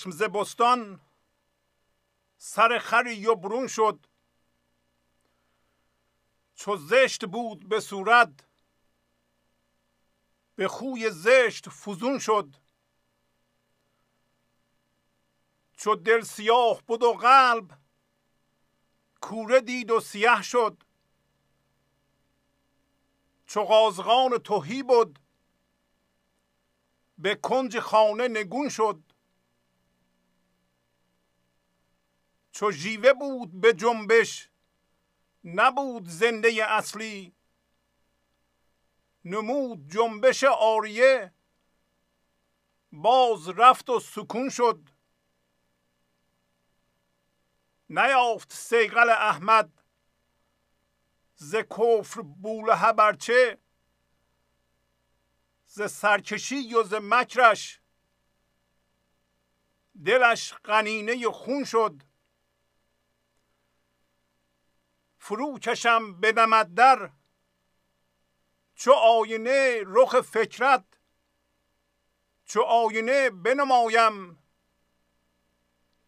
گرفت خشم ز بستان سر خری و برون شد. چو زشت بود به صورت به خوی زشت فزون شد. چو دل سیاه بود و قلب کوره دید و سیه شد. چو قازغان توهی بود به کنج خانه نگون شد. چو ژیوه بود به جنبش نبود زنده اصلی. نمود جنبش آریه باز رفت و سکون شد. نیافت سیقل احمد ز کفر بوله برچه ز سرکشی و ز مکرش. دلش قنینه خون شد. فرو کشم به در. چو آینه رخ فکرت چو آینه بنمایم.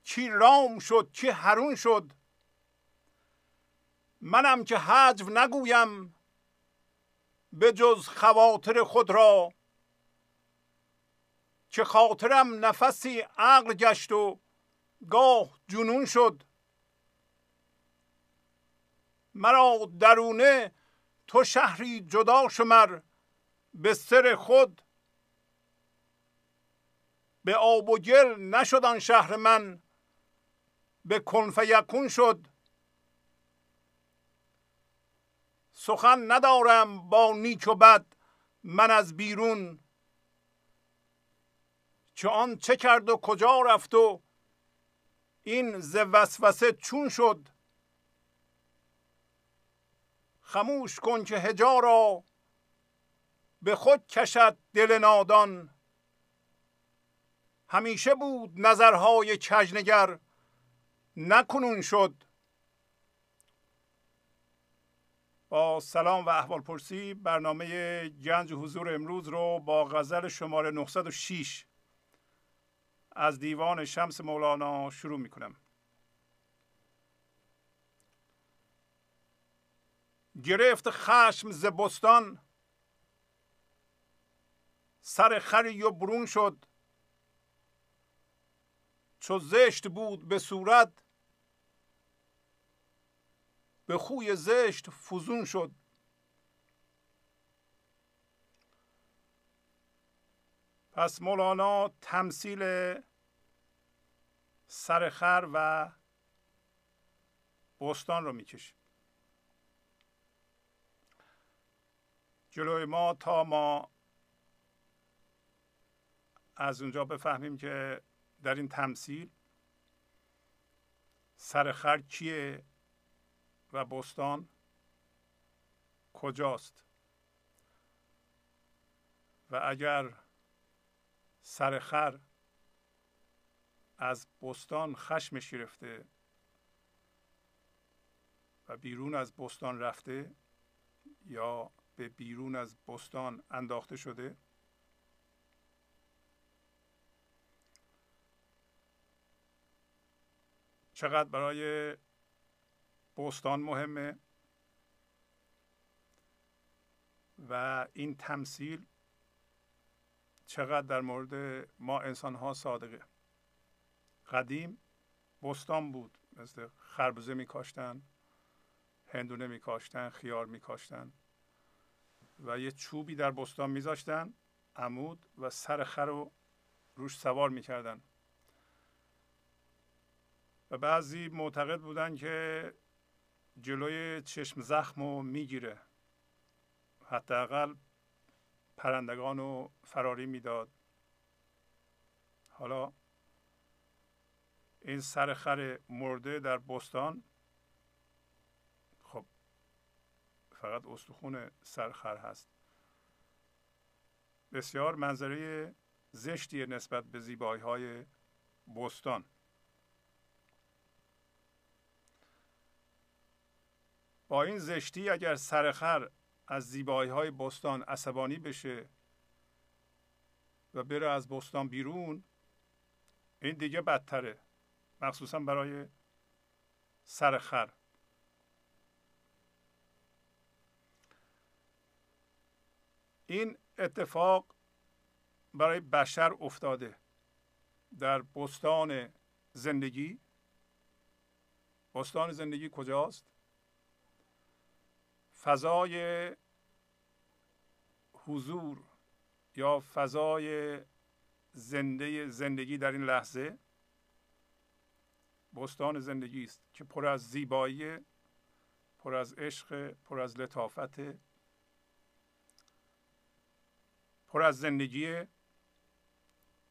کی رام شد کی هرون شد. منم که حجو نگویم به جز خواطر خود را. که خاطرم نفسی عقل گشت و گاه جنون شد. مرا درونه تو شهری جدا شمر به سر خود. به آب و گل نشد شهر من به کنف یکون شد. سخن ندارم با نیک و بد من از بیرون. که آن چه کرد و کجا رفت و این ز وسوسه چون شد؟ خموش کن که هجا را به خود کشد دل نادان. همیشه بود نظرهای کجنگر نکنون شد. با سلام و احوال پرسی برنامه گنج حضور امروز رو با غزل شماره 906 از دیوان شمس مولانا شروع می کنم گرفت خشم ز بستان. سر خری و برون شد. چو زشت بود به صورت به خوی زشت فزون شد. پس مولانا تمثیل سرخر و بستان رو می‌کشید جلوی ما تا ما از اونجا بفهمیم که در این تمثیل سرخر کیه و بستان کجاست؟ و اگر سرخر از بستان خشمش گرفته و بیرون از بستان رفته یا به بیرون از بستان انداخته شده. چقدر برای بستان مهمه. و این تمثیل چقدر در مورد ما انسان ها صادقه. قدیم بستان بود. مثل خربزه میکاشتن هندونه میکاشتن خیار میکاشتن. و یه چوبی در بستان میذاشتن عمود و سر خر رو روش سوار می‌کردن. و بعضی معتقد بودن که جلوی چشم زخم رو می‌گیره. حداقل پرندگان رو فراری می‌داد. حالا این سر خر مرده در بستان خب فقط استخون سرخر هست. بسیار منظره زشتی نسبت به زیبایی های بستان. با این زشتی اگر سرخر از زیبایی های بستان عصبانی بشه و بره از بستان بیرون این دیگه بدتره مخصوصا برای سرخر. این اتفاق برای بشر افتاده در بستان زندگی. بستان زندگی کجاست؟ فضای حضور یا فضای زنده زندگی در این لحظه بستان زندگی است که پر از زیبایی پر از عشق پر از لطافت پر از زندگی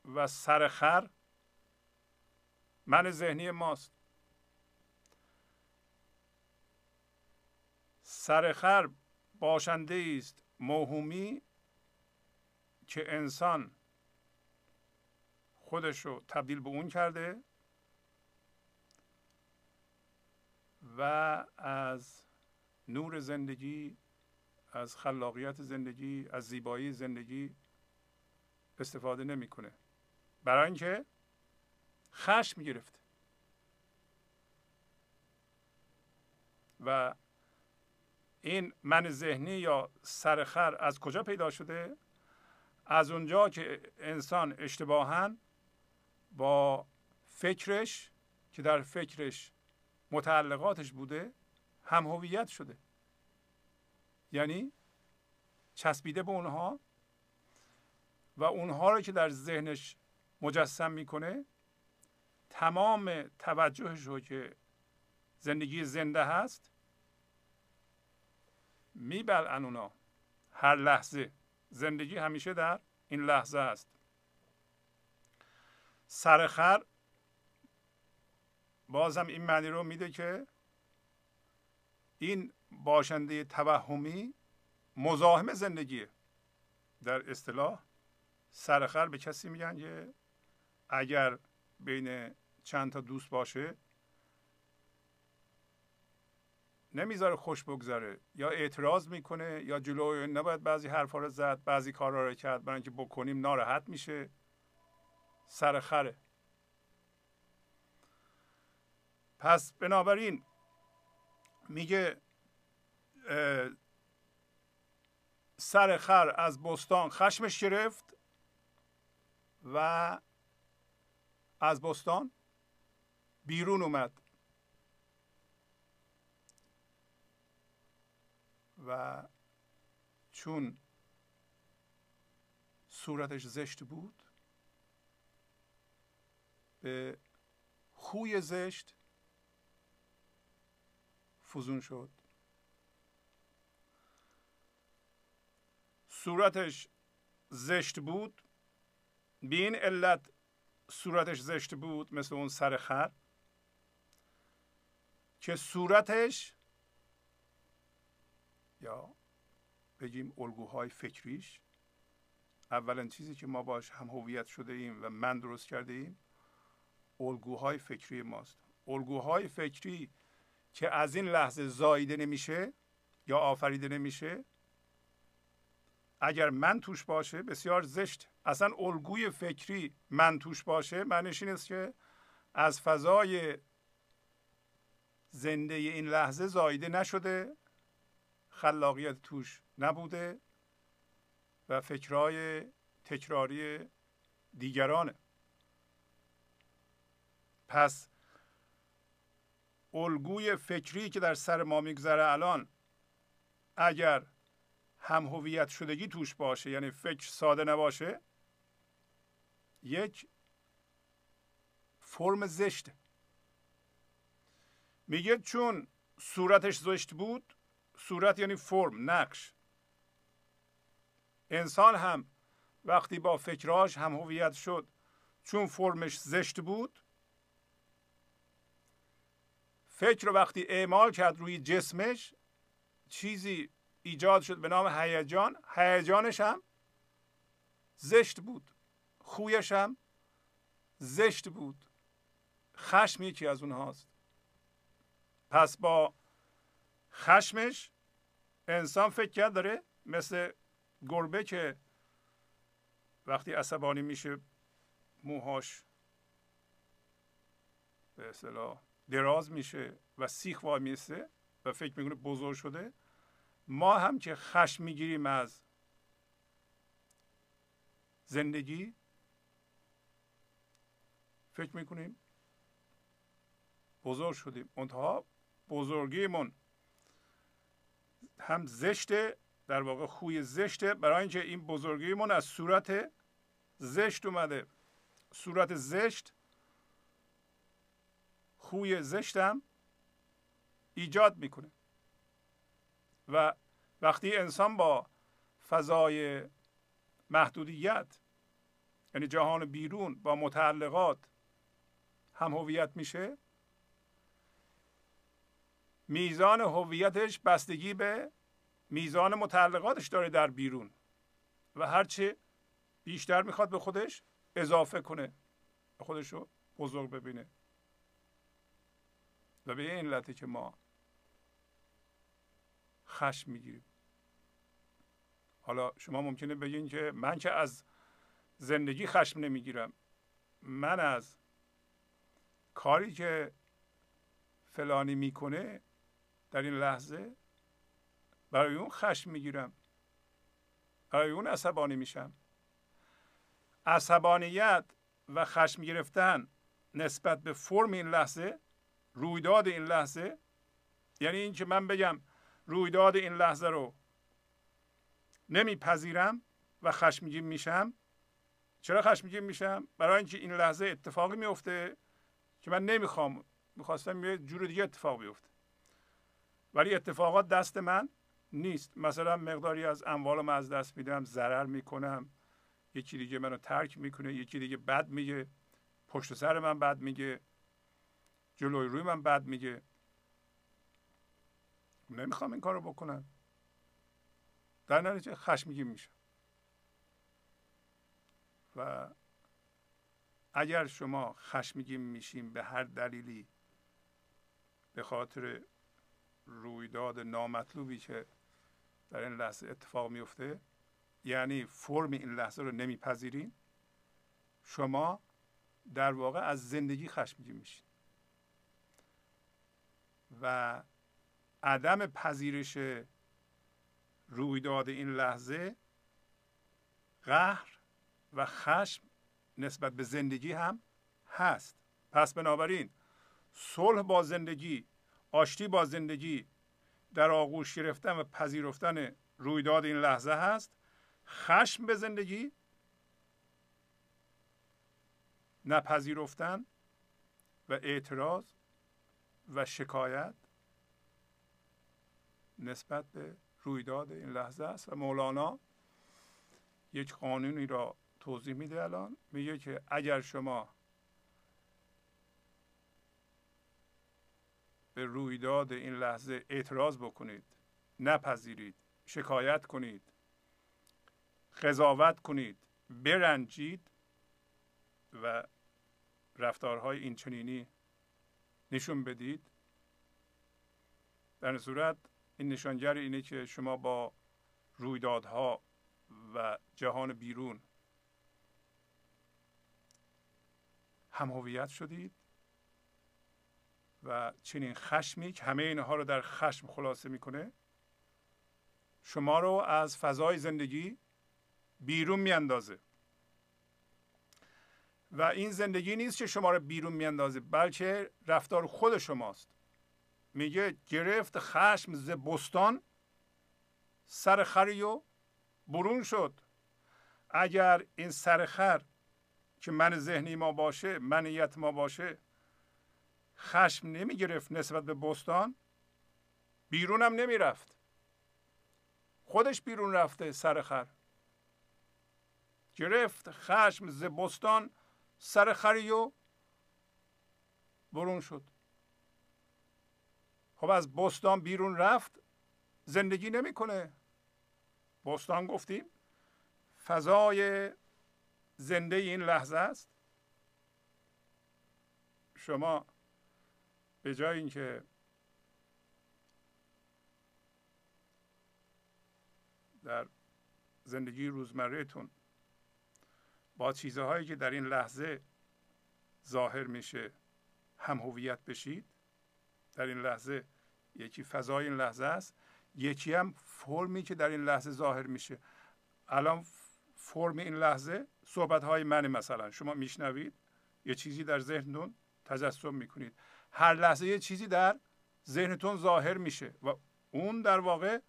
و سرخر من ذهنی ماست. سرخر باشنده است موهومی که انسان خودش رو تبدیل به اون کرده و از نور زندگی از خلاقیت زندگی از زیبایی زندگی استفاده نمی‌کنه. برای اینکه خشم گرفته و این من ذهنی یا سرخر از کجا پیدا شده؟ از اونجا که انسان اشتباها با فکرش که در فکرش متعلقاتش بوده هم هویت شده. یعنی چسبیده به اونها و اونها رو که در ذهنش مجسم می‌کنه تمام توجهش رو که زندگی زنده هست میبلعن اونا. هر لحظه. زندگی همیشه در این لحظه است. سرخر بازم این معنی رو میده که این باشنده توهمی مزاحم زندگیه در اصطلاح سرخر به کسی میگن که اگر بین چند تا دوست باشه نمی‌ذاره خوش بگذره. یا اعتراض می‌کنه یا جلو نباید بعضی حرفا رو زد بعضی کارا رو کرد برای اینکه بکنیم ناراحت میشه. سرخره پس بنابراین میگه سر خر از بستان خشمش گرفت و از بستان بیرون اومد. و چون صورتش زشت بود به خوی زشت فزون شد. صورتش زشت بود. به این علت صورتش زشت بود مثل اون سر خر که صورتش یا بگیم الگوهای فکریش اولین چیزی که ما باش هم هویت شده ایم و من درست کرده ایم الگوهای فکری ماست. الگوهای فکری که از این لحظه زاییده نمیشه یا آفریده نمیشه اگر من توش باشه بسیار زشت. اصلا الگوی فکری من توش باشه معنیش این است که از فضای زنده این لحظه زایده نشده خلاقیت توش نبوده و فکرهای تکراری دیگرانه. پس الگوی فکری که در سر ما میگذره الان اگر هم هویت شدگی توش باشه یعنی فکر ساده نباشه یک فرم زشته میگه چون صورتش زشت بود صورت یعنی فرم نقش. انسان هم وقتی با فکراش هم هویت شد چون فرمش زشت بود فکر رو وقتی اعمال کرد روی جسمش چیزی ایجاد شد به نام هیجان. هیجانش هم زشت بود. خویش هم زشت بود. خشم یکی از اونهاست پس با خشمش انسان فکر کرد داره مثل گربه که وقتی عصبانی میشه موهاش به اصطلاح دراز میشه و سیخ وای میسته و فکر می‌کنه بزرگ شده. ما هم که خشم می‌گیریم از زندگی؟ فکر می‌کنیم بزرگ شدیم. منتها بزرگیمون هم زشته در واقع خوی زشته. برای اینکه این بزرگیمون از صورت زشت اومده. صورت زشت خوی زشتم ایجاد می‌کنه. و وقتی انسان با فضای محدودیت یعنی جهان بیرون با متعلقات هم هویت میشه میزان هویتش بستگی به میزان متعلقاتش داره در بیرون و هرچه بیشتر می‌خواد به خودش اضافه کنه به خودش رو بزرگ ببینه. و به این علته که ما خشم می‌گیریم. حالا شما ممکنه بگین که من که از زندگی خشم نمی‌گیرم. من از کاری که فلانی می‌کنه در این لحظه برای اون خشم می‌گیرم. برای اون عصبانی میشم. عصبانیت و خشم گرفتن نسبت به فرم این لحظه رویداد این لحظه یعنی اینکه من بگم رویداد این لحظه رو نمیپذیرم و خشمگین میشم. چرا خشمگین میشم؟ برای اینکه این لحظه اتفاقی میفته که من نمی‌خوام می‌خواستم یه جور دیگه اتفاق بیفته. ولی اتفاقات دست من نیست. مثلا مقداری از اموالم از دست میدم ضرر می‌کنم. یکی دیگه منو ترک می‌کنه یکی دیگه بد میگه. پشت سر من بد میگه. جلوی روی من بد میگه. نمی‌خوام این کارو بکنم در نتیجه خشمگین میشه و اگر شما خشمگین میشین به هر دلیلی به خاطر رویداد نامطلوبی که در این لحظه اتفاق میفته یعنی فرم این لحظه رو نمیپذیرین شما در واقع از زندگی خشمگین میشین. و عدم پذیرش رویداد این لحظه قهر و خشم نسبت به زندگی هم هست. پس بنابراین صلح با زندگی آشتی با زندگی در آغوش گرفتن و پذیرفتن رویداد این لحظه هست. خشم به زندگی نپذیرفتن و اعتراض و شکایت نسبت به رویداد این لحظه است و مولانا یک قانونی را توضیح میده الان. میگه که اگر شما به رویداد این لحظه اعتراض بکنید نپذیرید شکایت کنید قضاوت کنید برنجید و رفتارهای این چنینی نشون بدید در صورت این نشانگر اینه که شما با رویدادها و جهان بیرون هم هویت شدید و چنین خشمی که همه اینها رو در خشم خلاصه می‌کنه شما رو از فضای زندگی بیرون میاندازه. و این زندگی نیست که شما رو بیرون میاندازه بلکه رفتار خود شماست. میگه گرفت خشم ز بستان سر خری و برون شد. اگر این سر خر که من ذهنی ما باشه منیت ما باشه خشم نمی گرفت نسبت به بستان بیرونم نمی رفت خودش بیرون رفته سر خر. گرفت خشم ز بستان سر خری و برون شد. خب از بستان بیرون رفت زندگی نمی‌کنه. بستان گفتیم فضای زنده این لحظه است. شما به جای اینکه در زندگی روزمرهتون با چیزهایی که در این لحظه ظاهر میشه هم هویت بشید در این لحظه یکی فضای این لحظه است. یکی هم فرمی که در این لحظه ظاهر میشه. الان فرم این لحظه صحبت های من مثلا. شما میشنوید یه چیزی در ذهنتون تجسم می‌کنید. هر لحظه یه چیزی در ذهنتون ظاهر میشه و اون در واقع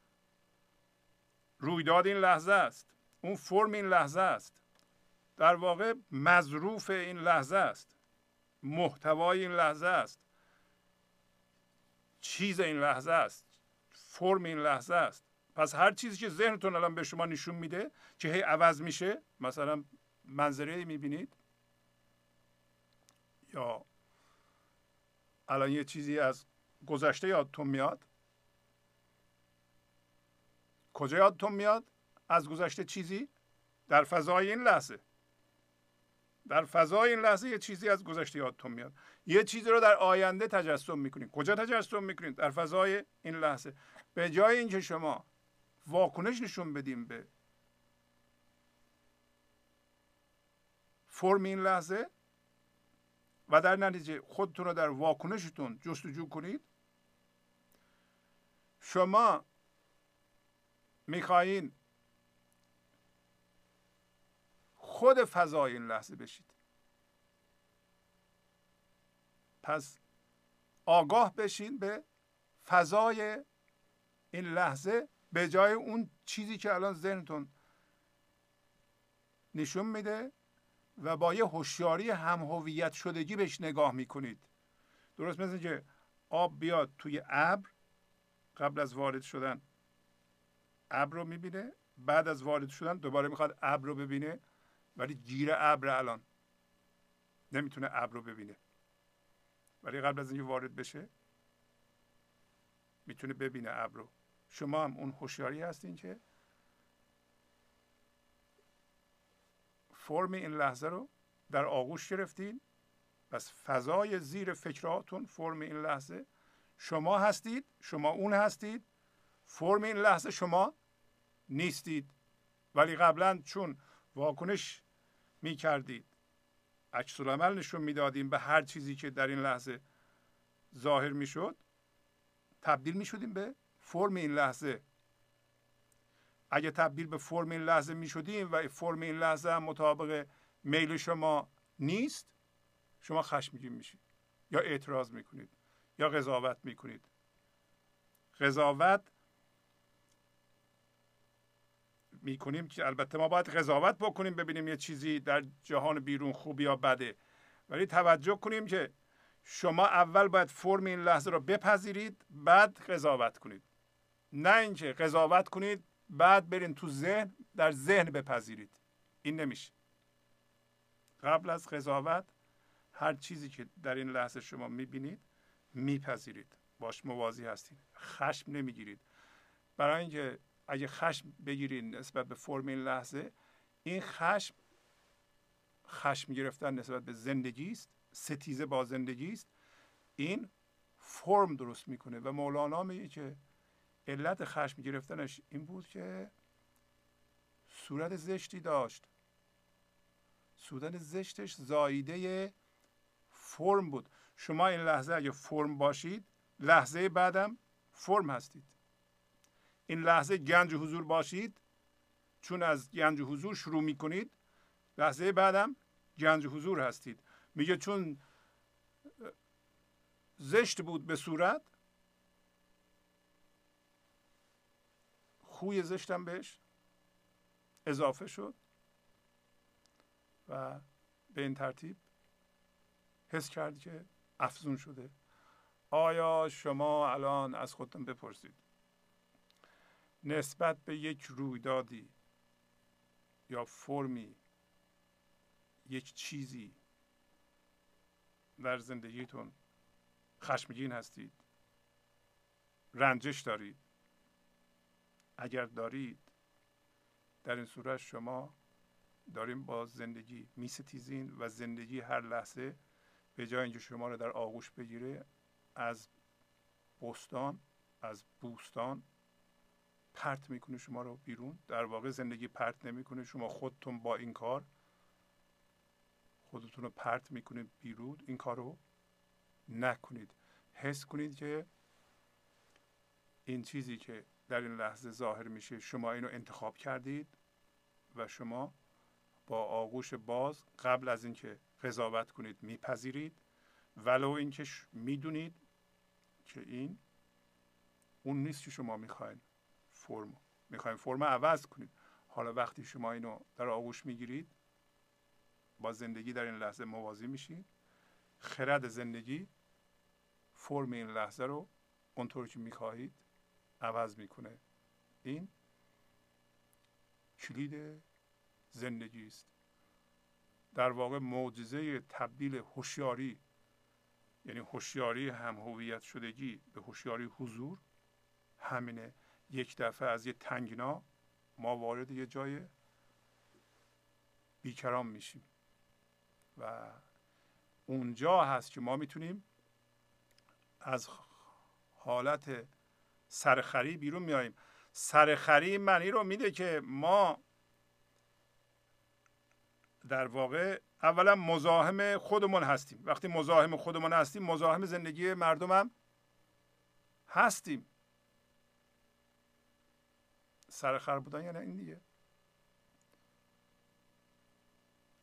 رویداد این لحظه است. اون فرم این لحظه است. در واقع مظروف این لحظه است. محتوای این لحظه است. چیز این لحظه است فرم این لحظه است. پس هر چیزی که ذهنتون الان به شما نشون میده که هی عوض میشه مثلا منظره می‌بینید؟ یا الان یه چیزی از گذشته یادتون میاد؟ کجا یادتون میاد از گذشته چیزی؟ در فضای این لحظه. در فضای این لحظه یه چیزی از گذشته یادتون میاد. یه چیزی رو در آینده تجسم می‌کنید کجا تجسم می‌کنید در فضای این لحظه. به جای اینکه شما واکنش نشون بدیم به فرم این لحظه و در نتیجه خودتون رو در واکنشتون جستجو کنید شما می‌خواهید خود فضای این لحظه بشید. پس آگاه بشین به فضای این لحظه به جای اون چیزی که الان ذهنتون نشون میده و با یه هوشیاری هم هویت شدگی بهش نگاه می‌کنید. درست مثل که آب بیاد توی ابر قبل از وارد شدن ابر رو می‌بینه بعد از وارد شدن دوباره می‌خواد ابر رو ببینه. ولی گیر ابر الان. نمی‌تونه ابر رو ببینه. ولی قبل از اینکه وارد بشه می‌تونه ببینه ابر رو. شما هم اون هوشیاری هستین که فرم این لحظه رو در آغوش گرفتین. پس فضای زیر فکراتون فرم این لحظه. شما هستید شما اون هستید. فرم این لحظه شما نیستید. ولی قبلا چون واکنش می کردید عکس عمل نشون می‌دادیم به هر چیزی که در این لحظه ظاهر می شد تبدیل می شدیم به فرم این لحظه. اگه تبدیل به فرم این لحظه می شدیم و فرم این لحظه هم مطابق میل شما نیست شما خشمگین میشید. یا اعتراض می‌کنید یا قضاوت می‌کنید. قضاوت می‌کنیم که البته ما باید قضاوت بکنیم ببینیم یه چیزی در جهان بیرون خوب یا بده. ولی توجه کنیم که شما اول باید فرم این لحظه رو بپذیرید بعد قضاوت کنید. نه اینکه قضاوت کنید بعد برین تو ذهن در ذهن بپذیرید. این نمیشه. قبل از قضاوت هر چیزی که در این لحظه شما می‌بینید میپذیرید. باش موازی هستید خشم نمی‌گیرید. برای اینکه اگه خشم بگیرید نسبت به فرم این لحظه این خشم خشم گرفتن نسبت به زندگی است ستیزه با زندگی است. این فرم درست می‌کنه و مولانا میگه که علت خشم گرفتنش این بود که صورت زشتی داشت. صورت زشتش زاییده فرم بود. شما این لحظه اگه فرم باشید لحظه بعدم فرم هستید. این لحظه گنج حضور باشید. چون از گنج حضور شروع می کنید لحظه بعدم گنج حضور هستید. میگه چون زشت بود به صورت خوی زشتم بهش اضافه شد و به این ترتیب حس کرد که افزون شده. آیا شما الان از خودتون بپرسید؟ نسبت به یک رویدادی یا فرمی یک چیزی در زندگیتون خشمگین هستید رنجش دارید. اگر دارید در این صورت شما داریم با زندگی میستیزین و زندگی هر لحظه به جای اینکه شما رو در آغوش بگیره از بستان از بوستان پرت می‌کنه شما رو بیرون. در واقع زندگی پرت نمی‌کنه. شما خودتون با این کار خودتون رو پرت می‌کنید بیرون. این کار رو نکنید. حس کنید که این چیزی که در این لحظه ظاهر میشه شما اینو انتخاب کردید و شما با آغوش باز قبل از اینکه قضاوت کنید میپذیرید. ولو اینکه می‌دونید که این اون نیست که شما می‌خواین. فرم می‌خواین فرم عوض کنید حالا وقتی شما اینو در آغوش می‌گیرید با زندگی در این لحظه موازی میشید خرد زندگی فرم این لحظه رو اونطور که می‌خواهید عوض می‌کنه. این کلید زندگی است. در واقع معجزه تبدیل هوشیاری یعنی هوشیاری هم هویت شدگی به هوشیاری حضور همینه. یک دفعه از یه تنگنا ما وارد یه جای بیکرام میشیم. و اونجا هست که ما می‌تونیم از حالت سرخری بیرون میاییم. سرخری معنی رو میده که ما در واقع اولا مزاحم خودمون هستیم. وقتی مزاحم خودمون هستیم مزاحم زندگی مردمم هستیم. سرخر بودن یعنی این دیگه.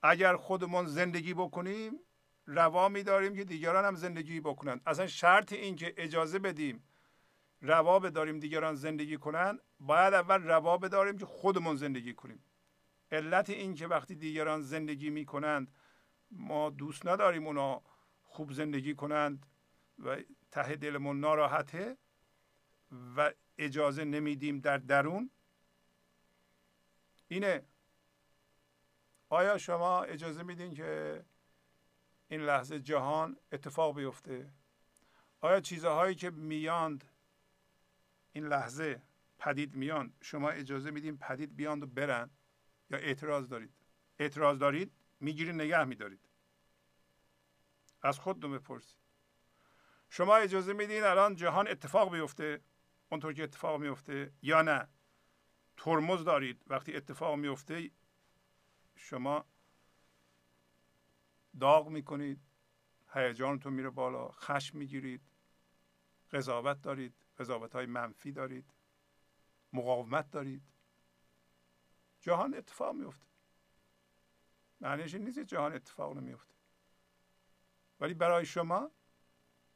اگر خودمون زندگی بکنیم روا میداریم که دیگران هم زندگی بکنند اصلا شرط این که اجازه بدیم روا بداریم دیگران زندگی کنن باید اول روا بداریم که خودمون زندگی کنیم. علت این که وقتی دیگران زندگی می‌کنند ما دوست نداریم اونا خوب زندگی کنند و ته دلمون ناراحته و اجازه نمیدیم در درون اینه. آیا شما اجازه میدین که این لحظه جهان اتفاق بیفته؟ آیا چیزهایی که میاند این لحظه پدید میان شما اجازه میدین پدید بیاند و برن؟ یا اعتراض دارید؟ اعتراض دارید می‌گیرید نگه میدارید؟ از خودتون بپرسید. شما اجازه میدین الان جهان اتفاق بیفته؟ اونطور که اتفاق میفته یا نه؟ ترمز دارید. وقتی اتفاق میفته شما داغ می‌کنید هیجانتون میره بالا خشم می‌گیرید قضاوت دارید قضاوت های منفی دارید مقاومت دارید. جهان اتفاق میفته معنیش این نیست جهان اتفاق نمیفته ولی برای شما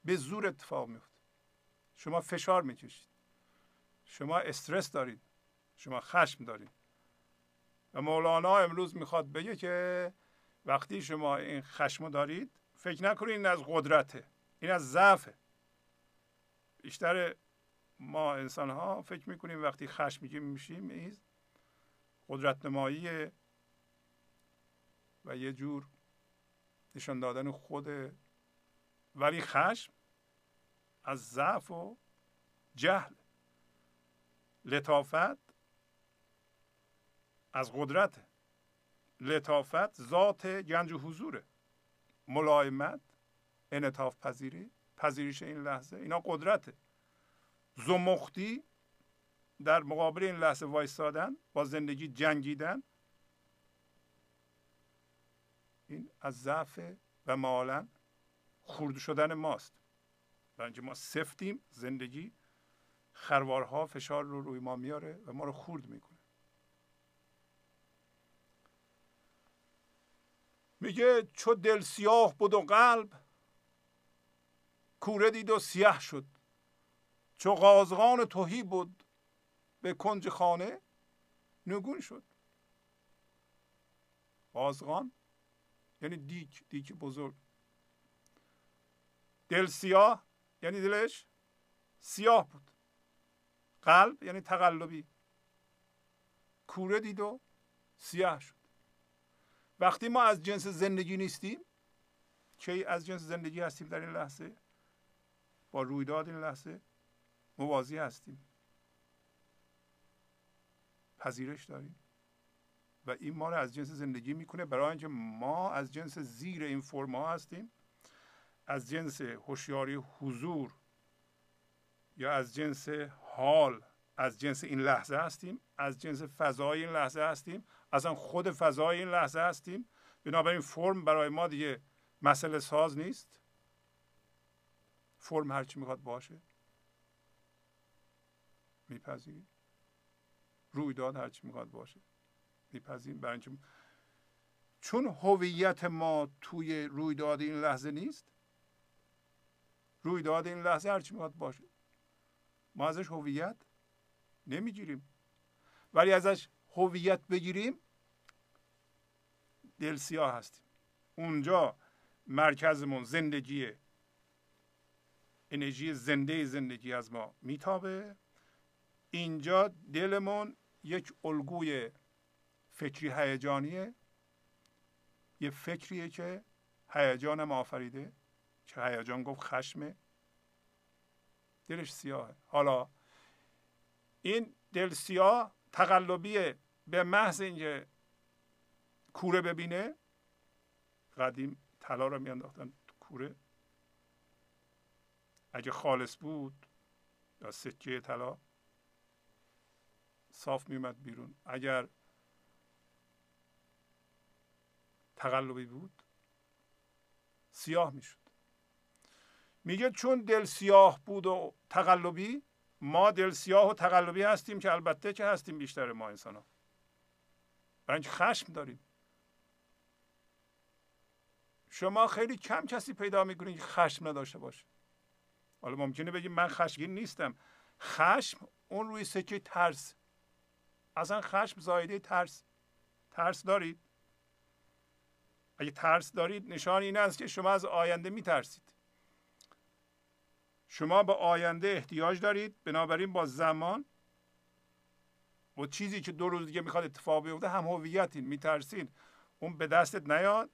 به زور اتفاق میفته شما فشار می‌کشید. شما استرس دارید. شما خشم دارید و مولانا امروز می‌خواد بگه که وقتی شما این خشم دارید فکر نکنید این از قدرته این از ضعفه. بیشتر ما انسان ها فکر می‌کنیم وقتی خشمگین میشیم این قدرت نمایی و یه جور نشان دادن خود. ولی خشم از ضعف و جهل لطافت از قدرت لطافت ذات گنج و حضوره. ملایمت انطاف پذیری پذیرش این لحظه اینا قدرته. زمختی در مقابل این لحظه وایستادن با زندگی جنگیدن این از ضعف و مالا خورد شدن ماست. برای ما سفتیم زندگی خروارها فشار رو روی ما میاره و ما رو خورد می‌کنه. میگه چو دل سیاه بود و قلب کوره دید و سیاه شد. چو قازغان توهی بود به کنج خانه نگون شد. قازغان یعنی دیک دیک بزرگ. دل سیاه یعنی دلش سیاه بود. قلب یعنی تقلبی. کوره دید و سیاه شد. وقتی ما از جنس زندگی نیستیم کی از جنس زندگی هستیم در این لحظه؟ با رویداد این لحظه موازی هستیم. پذیرش داریم. و این ما رو از جنس زندگی می‌کنه برای اینکه ما از جنس زیر این فرما هستیم. از جنس هوشیاری حضور یا از جنس حال از جنس این لحظه هستیم. از جنس فضای این لحظه هستیم. اصلا خود فضای این لحظه هستیم. بنابراین فرم برای ما دیگه مسئله ساز نیست. فرم هرچی می‌خواد باشه. میپذیریم. رویداد هرچی می‌خواد باشه. میپذیریم. برای اینکه چون هویت ما توی رویداد این لحظه نیست رویداد این لحظه هرچی می‌خواد باشه. ما ازش هویت نمی‌گیریم. ولی ازش هویت بگیریم دل سیاه هستیم. اونجا مرکزمون زندگی انرژی زنده زندگی از ما میتابه. اینجا دلمون یک الگوی فکری هیجانیه. یه فکریه که هیجانم آفریده که هیجان گفت خشمه. دلش سیاهه. حالا این دل سیاه تقلبیه. به محض اینکه کوره ببینه قدیم طلا رو میانداختن تو کوره. اگه خالص بود یا سکه طلا صاف میومد بیرون. اگر تقلبی بود سیاه می‌شد. میگه چون دل سیاه بود و تقلبی ما دل سیاه و تقلبی هستیم که البته که هستیم بیشتر ما انسان ها برای اینکه خشم داریم. شما خیلی کم کسی پیدا می‌کنید که خشم نداشته باشه. حالا ممکنه بگیم من خشمگین نیستم. خشم اون روی سکه ترس. اصلا خشم زایده ترس. ترس دارید؟ اگه ترس دارید نشان این است که شما از آینده میترسید. شما به آینده احتیاج دارید. بنابراین با زمان و چیزی که دو روز دیگه می‌خواد اتفاق بیفته هم هویتین میترسین. اون به دستت نیاد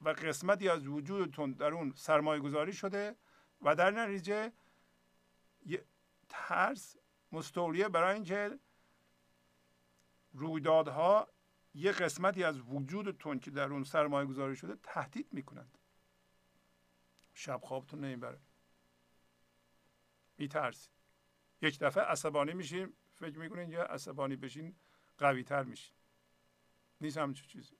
و قسمتی از وجودتون در اون سرمایه گذاری شده و در نتیجه ترس مستولیه برای اینکه رویدادها یه قسمتی از وجودتون که در اون سرمایه گذاری شده تهدید می‌کنند. شب خوابتون نمی‌بره. میترسید یک دفعه عصبانی میشین فکر می‌کنین که عصبانی بشین قوی تر میشین. نیست همچون چیزی.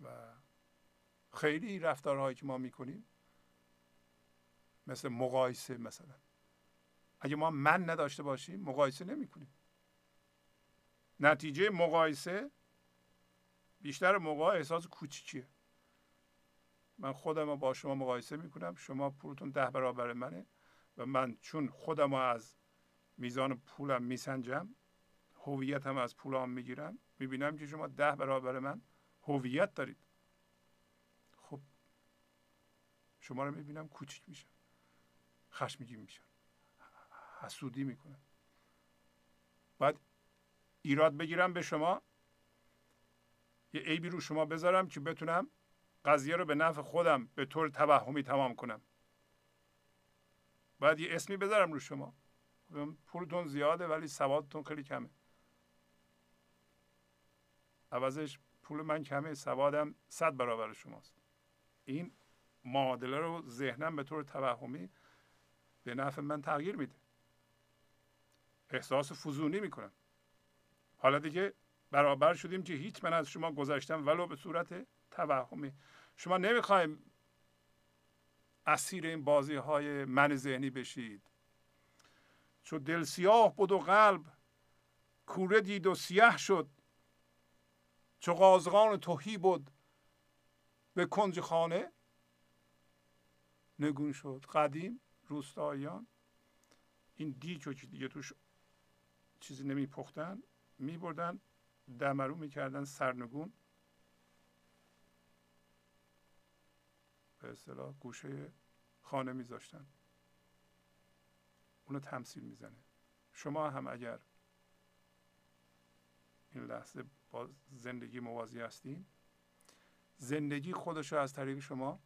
و خیلی رفتارهایی که ما می‌کنیم مثل مقایسه مثلا. اگه ما من نداشته باشیم مقایسه نمی کنیم نتیجه مقایسه بیشتر موقع احساس کوچیکیه. من خودم با شما مقایسه می‌کنم. شما پولتون ده برابر منه. و من چون خودم از میزان پولم میسنجم هویتم از پولام می‌گیرم می‌بینم که شما ده برابر من هویت دارید. خب شما رو می‌بینم کوچیک میشم خشمگین میشم حسودی می‌کنم. باید ایراد بگیرم به شما یه عیبی رو شما بذارم که بتونم قضیه رو به نفع خودم به طور توهمی تمام کنم. باید یه اسمی بذارم رو شما. پولتون زیاده ولی سوادتون خیلی کمه. عوضش پول من کمه سوادم صد برابر شماست. این معادله رو ذهنم به طور توهمی به نفع من تغییر میده. احساس فزونی می‌کنم. حالا دیگه برابر شدیم که هیچ من از شما گذاشتم ولو به صورت توهمی. شما نمی‌خوایم اسیر این بازی های من ذهنی بشید. چو دل سیاه بود و قلب کوره دید و سیاه شد چو قازغان توهی بود به کنج خانه نگون شد قدیم روستاییان. این دیگ که دیگه توش چیزی نمی پختن می بردن دمرو می‌کردن سرنگون. به اصطلاح گوشه خانه میذاشتن. اونو تمثیل می‌زنه. شما هم اگر این لحظه با زندگی موازی هستین زندگی خودش رو از طریق شما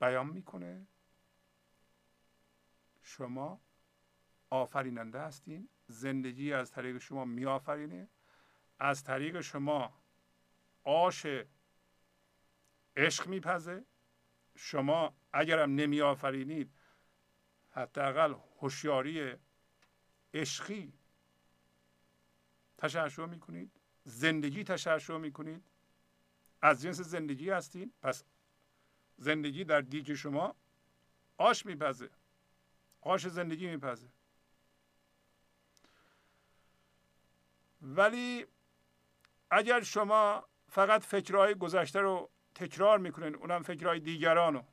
بیان می‌کنه. شما آفریننده هستین. زندگی از طریق شما میآفرینه. از طریق شما آش عشق میپزه. شما اگرم نمی آفرینید حداقل هوشیاری عشقی تشعشع می‌کنید. زندگی تشعشع می‌کنید. از جنس زندگی هستین. پس زندگی در دیگ شما آش میپزه. آش زندگی میپزه. ولی اگر شما فقط فکرهای گذشته رو تکرار می‌کنین اونم فکرهای دیگران رو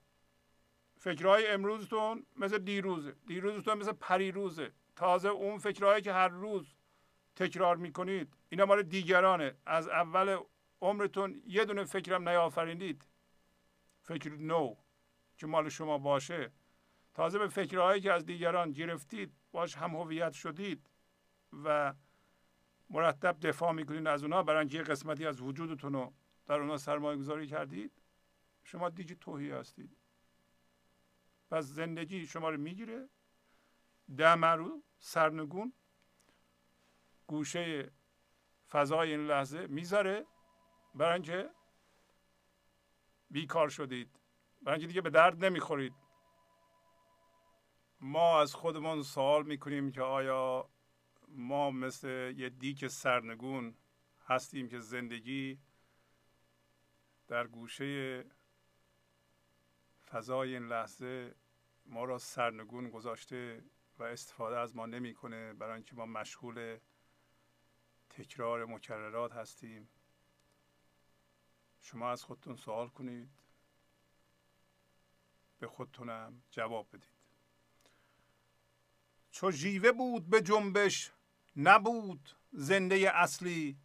فکرهای امروزتون مثل دیروزه. دیروزتون مثل پریروزه. تازه اون فکرهایی که هر روز تکرار می‌کنید اینا مال دیگرانه. از اول عمرتون یه دونه فکرم نیافرینید فکر نو که مال شما باشه. تازه به فکرهایی که از دیگران گرفتید باش هم هویت شدید و مرتب دفاع می‌کنید از اونا. برای اینکه قسمتی از وجودتون رو در اونا سرمایه گذاری کردید شما دیگه توهی هستید. پس زندگی شما رو می‌گیره. دمرو سرنگون گوشه فضای این لحظه می‌ذاره. برای اینکه بیکار شدید. برای اینکه دیگه به درد نمی‌خورید. ما از خودمون سوال می‌کنیم که آیا ما مثل یه دیک سرنگون هستیم که زندگی در گوشه فضای این لحظه ما را سرنگون گذاشته و استفاده از ما نمی‌کنه برای اینکه ما مشغول تکرار مکررات هستیم. شما از خودتون سوال کنید. به خودتونم جواب بدید. چو جیوه بود به جنبش نبود زنده اصلی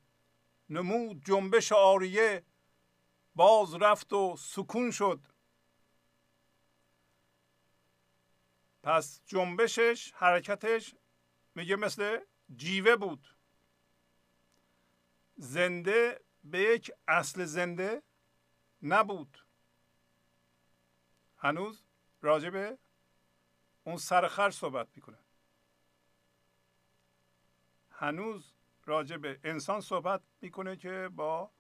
نمود جنبش آریه باز رفت و سکون شد. پس جنبشش حرکتش میگه مثل جیوه بود. زنده به یک اصل زنده نبود. هنوز راجبه اون سرخر صحبت می‌کنه. هنوز راجع انسان صحبت می‌کنه که با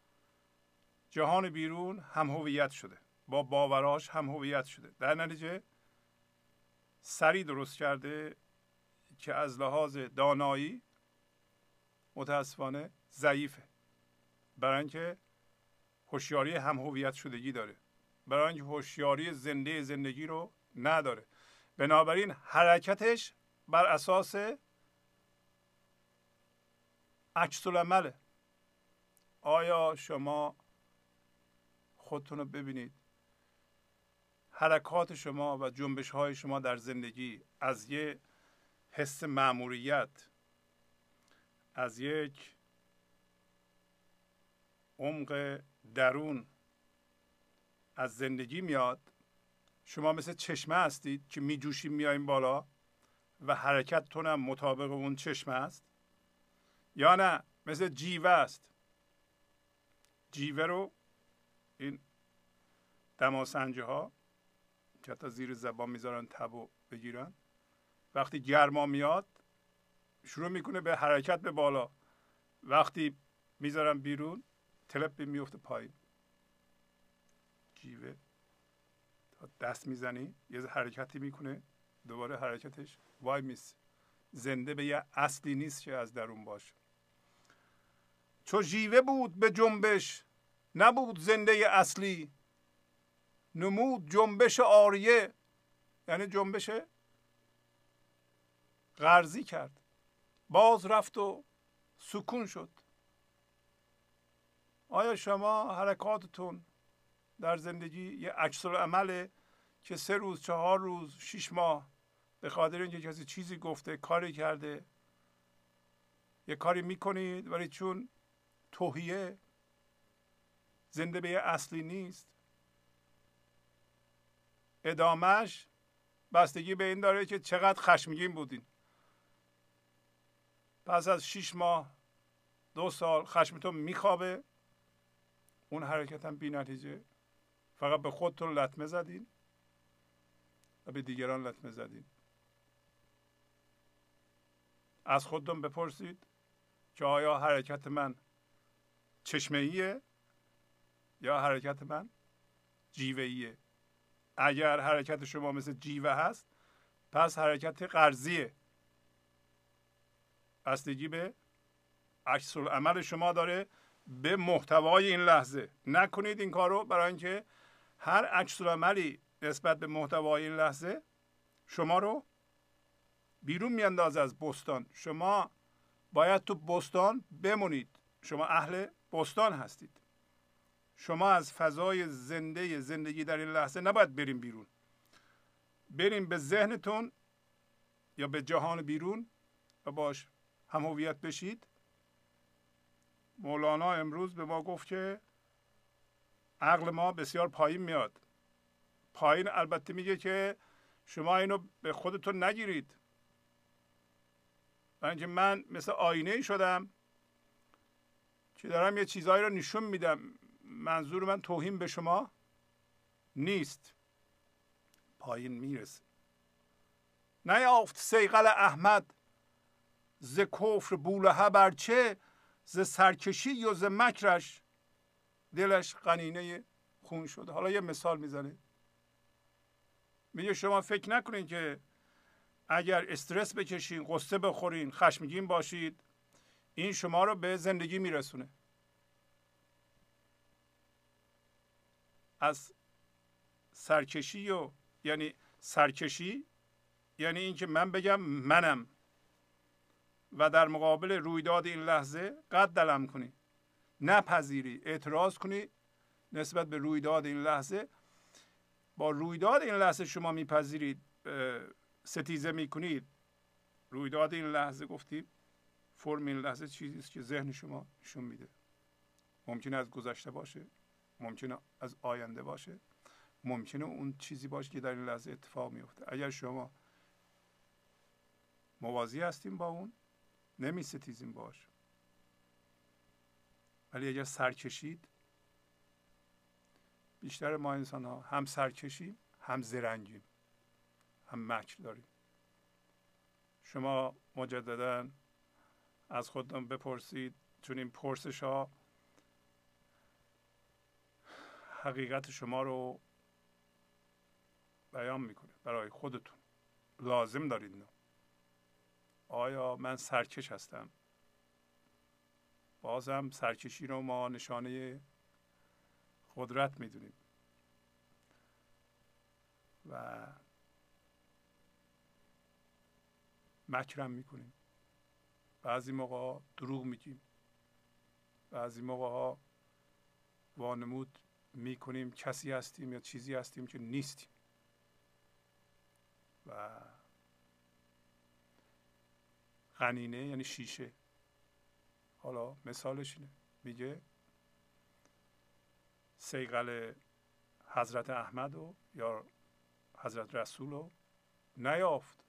جهان بیرون هم هویت شده. با باوراش هم هویت شده. در نتیجه سری درست کرده که از لحاظ دانایی متاسفانه ضعیفه. برای اینکه هوشیاری هم هویت شدگی داره. برای اینکه هوشیاری زنده زندگی رو نداره. بنابراین حرکتش بر اساس عکس آیا شما خودتون رو ببینید. حرکات شما و جنبش های شما در زندگی از یه حس معموریت از یک عمق درون از زندگی میاد. شما مثل چشمه هستید که میجوشیم میاییم بالا و حرکتتون هم مطابق اون چشمه است. یا نه مثل جیوه است. جیوه رو این دماسنجه ها که حتی زیر زبان می‌ذارن تبو بگیرن وقتی گرما میاد شروع می‌کنه به حرکت به بالا. وقتی می‌ذارن بیرون تلپ میفته پایین. جیوه. دست می‌زنی یه حرکتی می‌کنه. دوباره حرکتش وای میس زنده به یه اصلی نیست که از درون باشه. چو جیوه بود به جنبش نبود زنده اصلی. نمود جنبش آریه. یعنی جنبش غرزی کرد. باز رفت و سکون شد. آیا شما حرکاتتون در زندگی یه عکس عمله که سه روز چهار روز شیش ماه به خاطر اینکه کسی چیزی گفته کاری کرده یه کاری می‌کنید ولی چون توهیه زنده به اصلی نیست. ادامهش بستگی به این داره که چقدر خشمگین بودین. پس از شیش ماه دو سال خشمتون میخوابه. اون حرکت هم بی نتیجه. فقط به خودتون لطمه زدین و به دیگران لطمه زدین. از خودتون بپرسید که آیا حرکت من چشمه یا حرکت من جیوه اگر حرکت شما مثل جیوه هست پس حرکت قرضیه. بستگی به عکس عمل شما داره به محتوای این لحظه. نکنید این کار رو برای اینکه هر عکس عملی نسبت به محتوای این لحظه شما رو بیرون میاندازه از بستان. شما باید تو بستان بمونید. شما اهل بستان هستید. شما از فضای زنده زندگی در این لحظه نباید بریم بیرون. بریم به ذهنتون یا به جهان بیرون و باش هم هویت بشید. مولانا امروز به ما گفت که عقل ما بسیار پایین میاد. پایین البته میگه که شما اینو به خودتون نگیرید. و اینکه من مثل آینه شدم که دارم یه چیزهایی رو نشون میدم. منظور من توهین به شما نیست. پایین می‌رسه. نیافت سیقل احمد. ز کفر بولهه برچه ز سرکشی و ز مکرش. دلش قنینه خون شده. حالا یه مثال می‌زنه. میگه شما فکر نکنید که اگر استرس بکشین قصه بخورین خشمگین باشید این شما رو به زندگی میرسونه. از سرکشی و یعنی سرکشی یعنی اینکه من بگم منم. و در مقابل رویداد این لحظه قد دلم کنی. نپذیری اعتراض کنی نسبت به رویداد این لحظه. با رویداد این لحظه شما میپذیرید ستیزه می‌کنید رویداد این لحظه گفتیم فرم این لحظه چیزی است که ذهن شما نشون میده. ممکنه از گذشته باشه. ممکنه از آینده باشه. ممکنه اون چیزی باشه که در این لحظه اتفاق میفته اگر شما موازی هستیم با اون نمی ستیزیم باش ولی اگر سر کشید بیشتر ما انسان ها هم سرکشیم هم زرنگیم هم مکر داریم. شما مجددا از خودتون بپرسید چون این پرسش ها حقیقت شما رو بیان می‌کنه. برای خودتون. لازم دارید نو آیا من سرکش هستم؟ بازم سرکشی رو ما نشانه قدرت می‌دونیم. و مکرم می‌کنیم. بعضی موقع دروغ میگیم. بعضی موقع ها وانمود می‌کنیم کسی هستیم یا چیزی هستیم که نیستیم. و قنینه یعنی شیشه. حالا مثالش اینه. میگه سیقل حضرت احمد و یا حضرت رسول رو نیافت.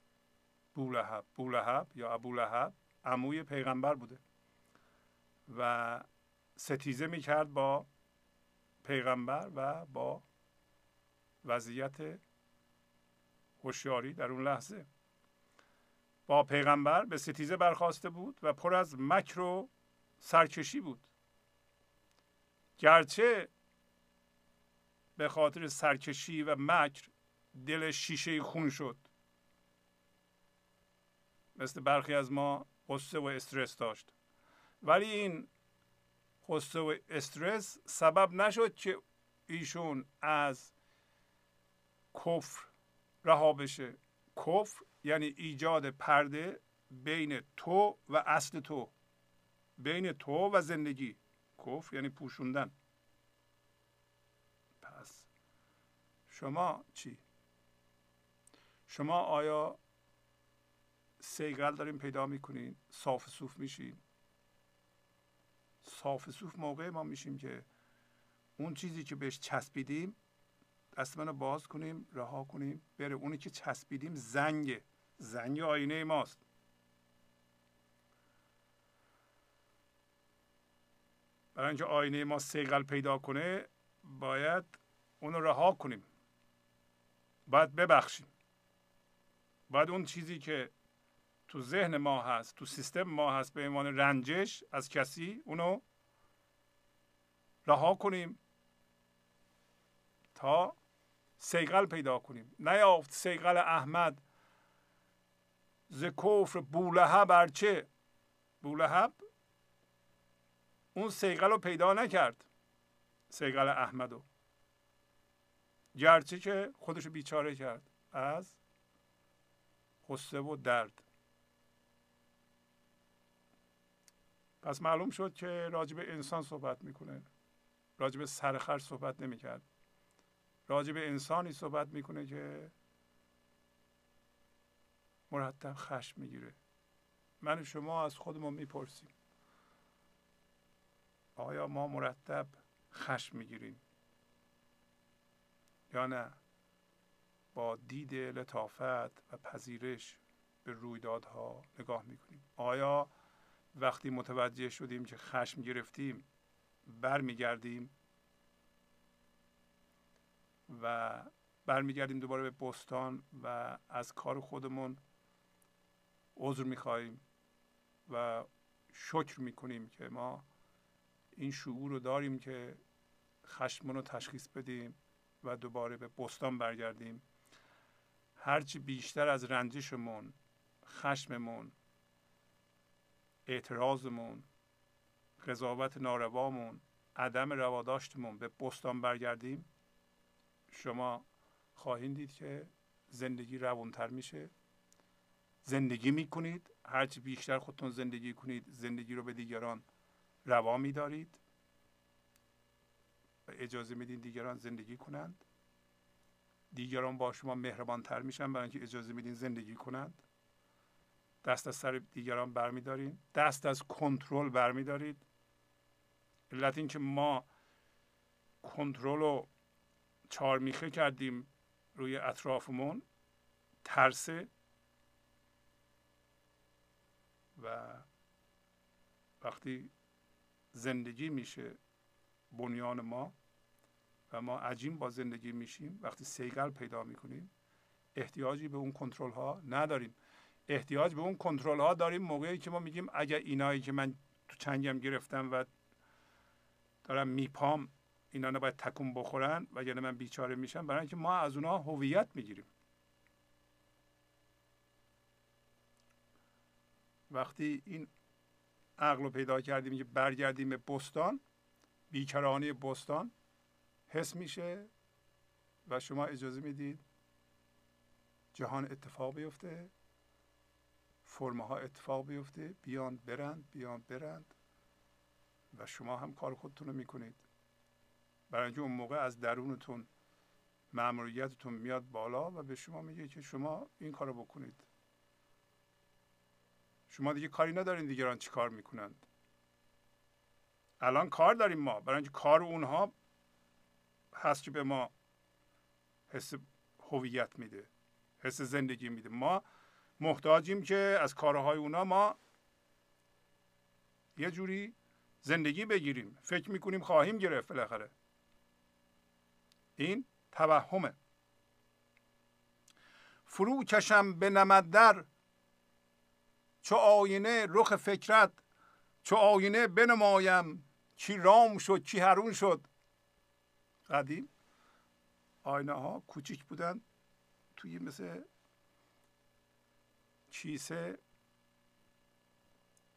بولهب. بولهب یا ابولهب عموی پیغمبر بوده. و ستیزه می‌کرد با پیغمبر و با وضعیت هوشیاری در اون لحظه. با پیغمبر به ستیزه برخواسته بود و پر از مکر و سرکشی بود. گرچه به خاطر سرکشی و مکر دل شیشه خون شد. مثل برخی از ما قصه و استرس داشت. ولی این قصه و استرس سبب نشد که ایشون از کفر رها بشه. کفر یعنی ایجاد پرده بین تو و اصل تو. بین تو و زندگی. کفر یعنی پوشوندن. پس شما چی؟ شما آیا سیگل دارین پیدا می‌کنین؟ صاف صوف میشین؟ صاف صوف موقع ما میشیم که اون چیزی که بهش چسبیدیم دست منو باز کنیم رها کنیم بره. اونی که چسبیدیم زنگ زنگ آینه ماست. برای اینکه آینه ما سیگل پیدا کنه باید اونو رها کنیم. باید ببخشیم. باید اون چیزی که تو ذهن ما هست تو سیستم ما هست به عنوان رنجش از کسی اونو رها کنیم تا سیقل پیدا کنیم. نیافت سیقل احمد. ز کفر بولهب برچه بولهب اون سیقل رو پیدا نکرد سیقل احمد گرچه که خودش بیچاره کرد از قصه و درد. پس معلوم شد که راجب انسان صحبت می‌کنه. راجب سرخر صحبت نمی‌کرد. راجب انسانی صحبت می‌کنه که مرتب خشم می‌گیره. من و شما از خودمون می‌پرسیم. آیا ما مرتب خشم می‌گیریم؟ یا نه؟ با دید لطافت و پذیرش به رویدادها نگاه می‌کنیم. آیا وقتی متوجه شدیم که خشم گرفتیم برمیگردیم و برمیگردیم دوباره به بستان و از کار خودمون عذر می‌خواهیم و شکر می‌کنیم که ما این شعور رو داریم که خشمون رو تشخیص بدیم و دوباره به بستان برگردیم. هرچی بیشتر از رنجشمون خشممون اعتراضمون قضاوت ناروامون عدم رواداشتمون به بستان برگردیم. شما خواهید دید که زندگی روونتر میشه. زندگی می‌کنید. هرچی بیشتر خودتون زندگی کنید زندگی رو به دیگران روا میدارید. و اجازه میدین دیگران زندگی کنند. دیگران با شما مهربان تر میشن برای اینکه اجازه میدین زندگی کنند. دست از سر دیگران برمیدارین دست از کنترل برمیدارید. علت اینکه ما کنترل رو چارمیخه کردیم روی اطرافمون ترسه و وقتی زندگی میشه بنیان ما و ما عجیم با زندگی میشیم وقتی سیگل پیدا می‌کنیم احتیاجی به اون کنترل ها نداریم. احتیاج به اون کنترل ها داریم. موقعی که ما میگیم اگر اینایی که من تو چنگم گرفتم و دارم میپام اینا نباید تکون بخورن و یعنی من بیچاره میشم برای اینکه ما از اونها هویت می‌گیریم. وقتی این عقل رو پیدا کردیم که برگردیم به بستان بیکرانه بستان حس میشه و شما اجازه می‌دید جهان اتفاق بیفته. فرمه ها اتفاق بیفته. بیان برند بیان برند. و شما هم کار خودتون رو می‌کنید. برای اینکه اون موقع از درونتون مأموریتتون میاد بالا و به شما میگه که شما این کارو بکنید. شما دیگه کاری ندارین دیگران چی کار می‌کنند. الان کار داریم ما. برای اینکه کار اونها هست که به ما حس هویت میده حس زندگی میده. ما محتاجیم که از کارهای اونا ما یه جوری زندگی بگیریم. فکر می‌کنیم خواهیم گرفت بالاخره. این توهمه. فرو کشم به نمد در. چو آینه رخ فکرت چو آینه بنمایم. چی رام شد چی هرون شد. قدیم آینه ها کوچیک بودن توی مثل کیسه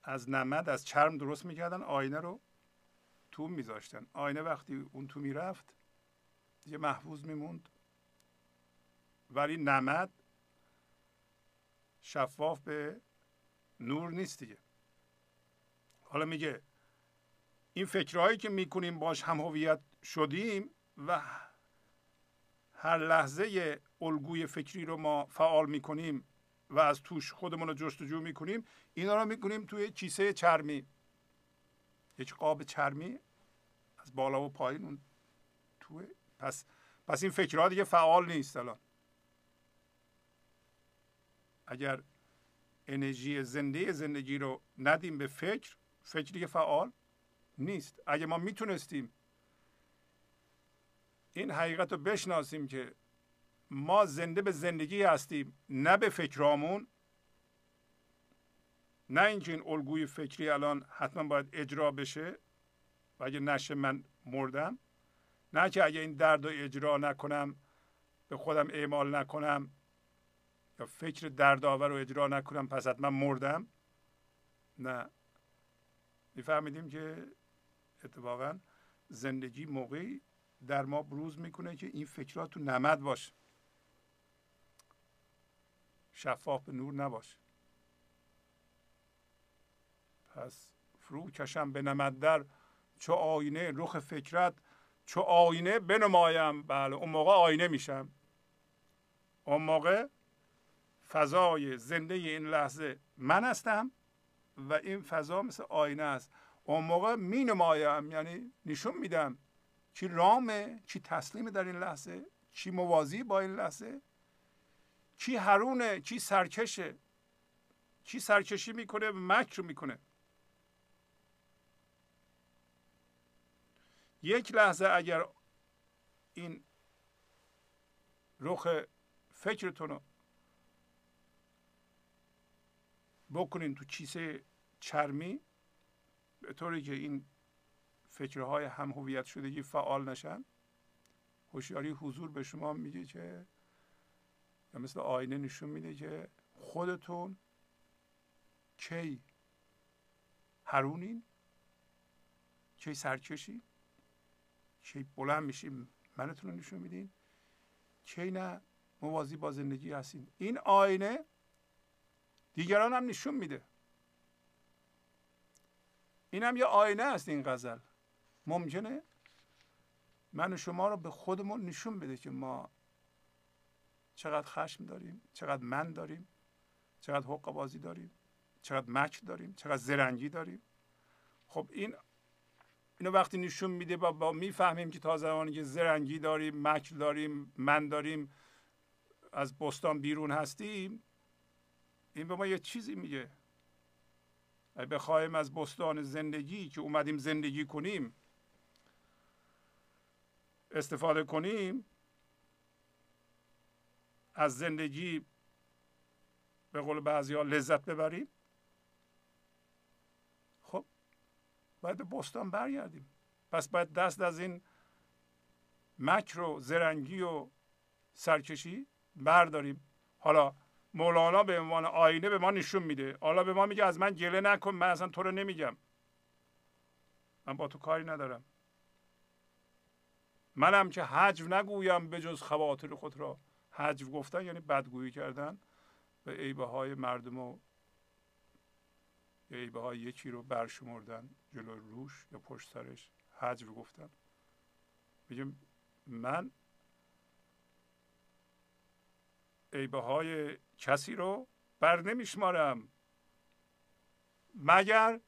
از نمد از چرم درست می‌کردن آینه رو تو میذاشتن. آینه وقتی اون تو می‌رفت دیگه محفوظ میموند. ولی نمد شفاف به نور نیست دیگه. حالا میگه این فکرهایی که می‌کنیم باش هم هویت شدیم و هر لحظه الگوی فکری رو ما فعال می‌کنیم و از توش خودمون رو جستجو می‌کنیم. اینا رو می‌کنیم توی کیسه چرمی. یک قاب چرمی از بالا و پایین اون توی پس پس این فکرها دیگه فعال نیست الان. اگر انرژی زنده زندگی رو ندیم به فکر فکر دیگه فعال نیست. اگه ما می‌تونستیم این حقیقت رو بشناسیم که ما زنده به زندگی هستیم نه به فکرامون. نه اینکه این الگوی فکری الان حتما باید اجرا بشه و اگه نشه من مردم. نه که اگه این درد رو اجرا نکنم به خودم اعمال نکنم یا فکر دردآور رو اجرا نکنم پس حتما مردم. نه. میفهمیدیم که اتفاقا زندگی موقعی در ما بروز می‌کنه که این فکرات تو نمد باشه. شفاف نور نباشه پس فرو کشم به نمد در چو آینه رخ فکرت چو آینه بنمایم. بله اون موقع آینه میشم. اون موقع فضای زنده این لحظه من هستم و این فضا مثل آینه است. اون موقع می نمایم یعنی نشون میدم چی رامه چی تسلیمه در این لحظه چی موازی با این لحظه. چی هرونه چی سرکشه. چی سرکشی می‌کنه مکر می‌کنه. یک لحظه اگر این رخ فکرتون رو بکنین تو کیسه چرمی به طوری که این فکرهای هم هویت شدگی فعال نشن هوشیاری حضور به شما میگه که یا مثل آینه نشون میده که خودتون کی هرونین کی سرکشی؟ کی بلند میشیم منتون رو نشون میدین؟ کی نه؟ موازی با زندگی هستین این آینه دیگران هم نشون میده. این هم یه آینه است این غزل. ممکنه من و شما رو به خودمون نشون بده که ما چقدر خشم داریم چقدر من داریم چقدر حق بازی داریم چقدر مکر داریم چقدر زرنگی داریم. خب این اینو وقتی نشون میده با, با می‌فهمیم که تا زمانی که زرنگی داریم مکر داریم من داریم از بستان بیرون هستیم این به ما یه چیزی میگه. بخوایم از بستان زندگی که اومدیم زندگی کنیم استفاده کنیم از زندگی به قول بعضی ها لذت ببریم. خب باید به بستان برگردیم. پس باید دست از این مکر و زرنگی و سرکشی برداریم. حالا مولانا به عنوان آینه به ما نشون میده. حالا به ما میگه از من گله نکن من اصلا تو رو نمیگم. من با تو کاری ندارم. منم که حجو نگویم به جز خواطر خود را. حجو گفتن یعنی بدگویی کردن به عیبه های مردم و عیبه های یکی رو برشمردن جلو روش یا پشت سرش حجو گفتن. میگم من عیبه های کسی رو بر نمیشمارم. مگر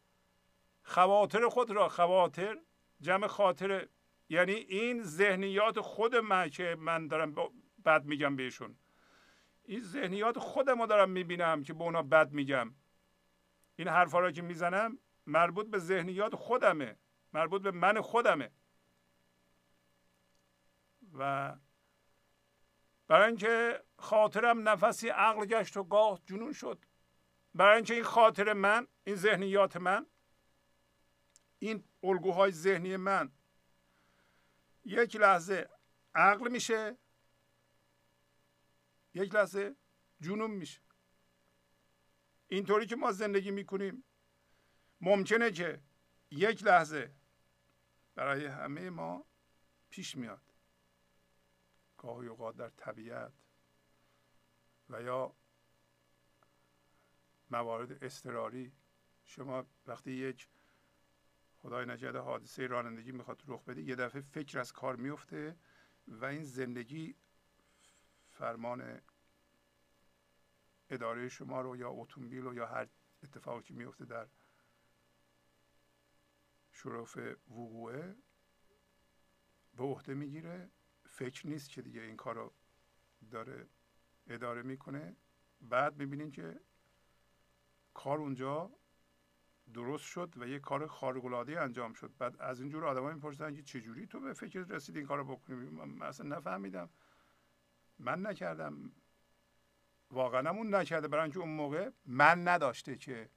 خواطر خود را خواطر جمع خاطر یعنی این ذهنیات خود من که من دارم بد میگم بهشون. این ذهنیات خودم رو دارم می‌بینم که به اونا بد میگم. این حرفا را که می‌زنم مربوط به ذهنیات خودمه مربوط به من خودمه. و برای اینکه خاطرم نفسی عقل گشت و گاه جنون شد. برای اینکه این خاطر من این ذهنیات من این الگوهای ذهنی من یک لحظه عقل میشه یک لحظه. جنون میشه. اینطوری که ما زندگی می‌کنیم. ممکنه که یک لحظه برای همه ما پیش میاد. گاهی اوقات در طبیعت و یا موارد اضطراری. شما وقتی یک خدای نکرده حادثه رانندگی می‌خواد رخ بده یه دفعه فکر از کار میفته و این زندگی فرمان اداره شما رو یا اتومبیل رو یا هر اتفاقی که میفته در شرف وقوعه به عهده می‌گیره. فکر نیست که دیگه این کار رو داره اداره می‌کنه. بعد می‌بینین که کار اونجا درست شد و یه کار خارق العاده انجام شد. بعد از اینجور آدمایی می‌پرسن که چجوری تو به فکر رسید این کارو بکنی؟ من اصلا نفهمیدم. من نکردم. واقعا اون نکرده. برای اینکه اون موقع من نداشته که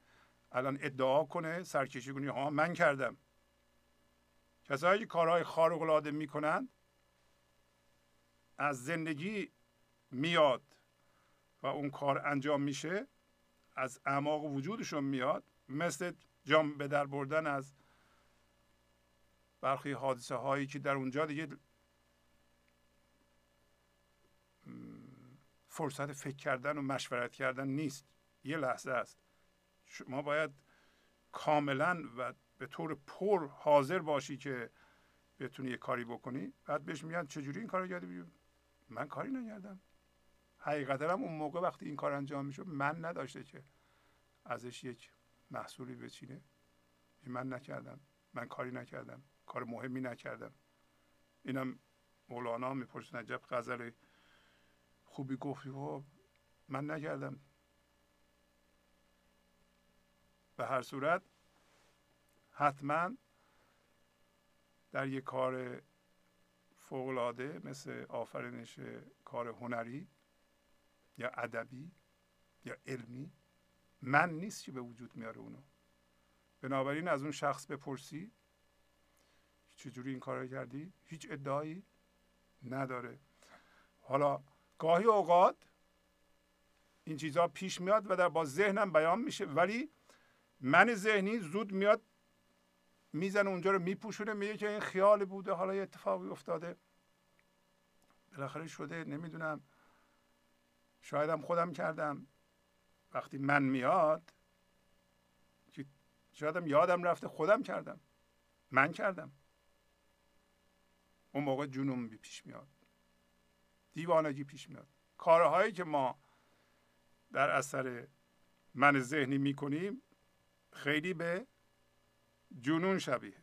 الان ادعا کنه سرکشی کنی ها من کردم. کسایی که کارهای خارق العاده می‌کنند از زندگی میاد و اون کار انجام میشه از اعماق وجودشون میاد. مثل جام به در بردن از برخی حادثه هایی که در اونجا دیگه فرصت فکر کردن و مشورت کردن نیست. یه لحظه است. شما باید کاملا و به طور پر حاضر باشی که بتونی یه کاری بکنی. بعد بهش میگن چجوری این کارو کردی؟ من کاری نکردم. حقیقتا هم اون موقع وقتی این کار انجام می‌شد من نداشته که ازش یک محصولی بچینه. من نکردم. من کاری نکردم. کار مهمی نکردم. اینم مولانا می‌پرسه نجب غزل خوبی گفتی من نکردم. به هر صورت حتما در یک کار فوقالعاده مثل آفرینش کار هنری یا ادبی یا علمی من نیست که به وجود میاره اونو. بنابراین از اون شخص بپرسی چجوری این کار کردی؟ هیچ ادعایی نداره. حالا گاهی اوقات این چیزها پیش میاد و در با ذهنم بیان میشه ولی من ذهنی زود میاد می‌زنه اونجا رو میپوشونه میگه که این خیال بوده حالا یه اتفاقی افتاده. بالاخره شده نمی‌دونم. شایدم خودم کردم. وقتی من میاد شایدم یادم رفته خودم کردم. من کردم. اون موقع جنون پیش میاد. دیوانگی پیش میاد. کارهایی که ما در اثر من ذهنی می‌کنیم خیلی به جنون شبیه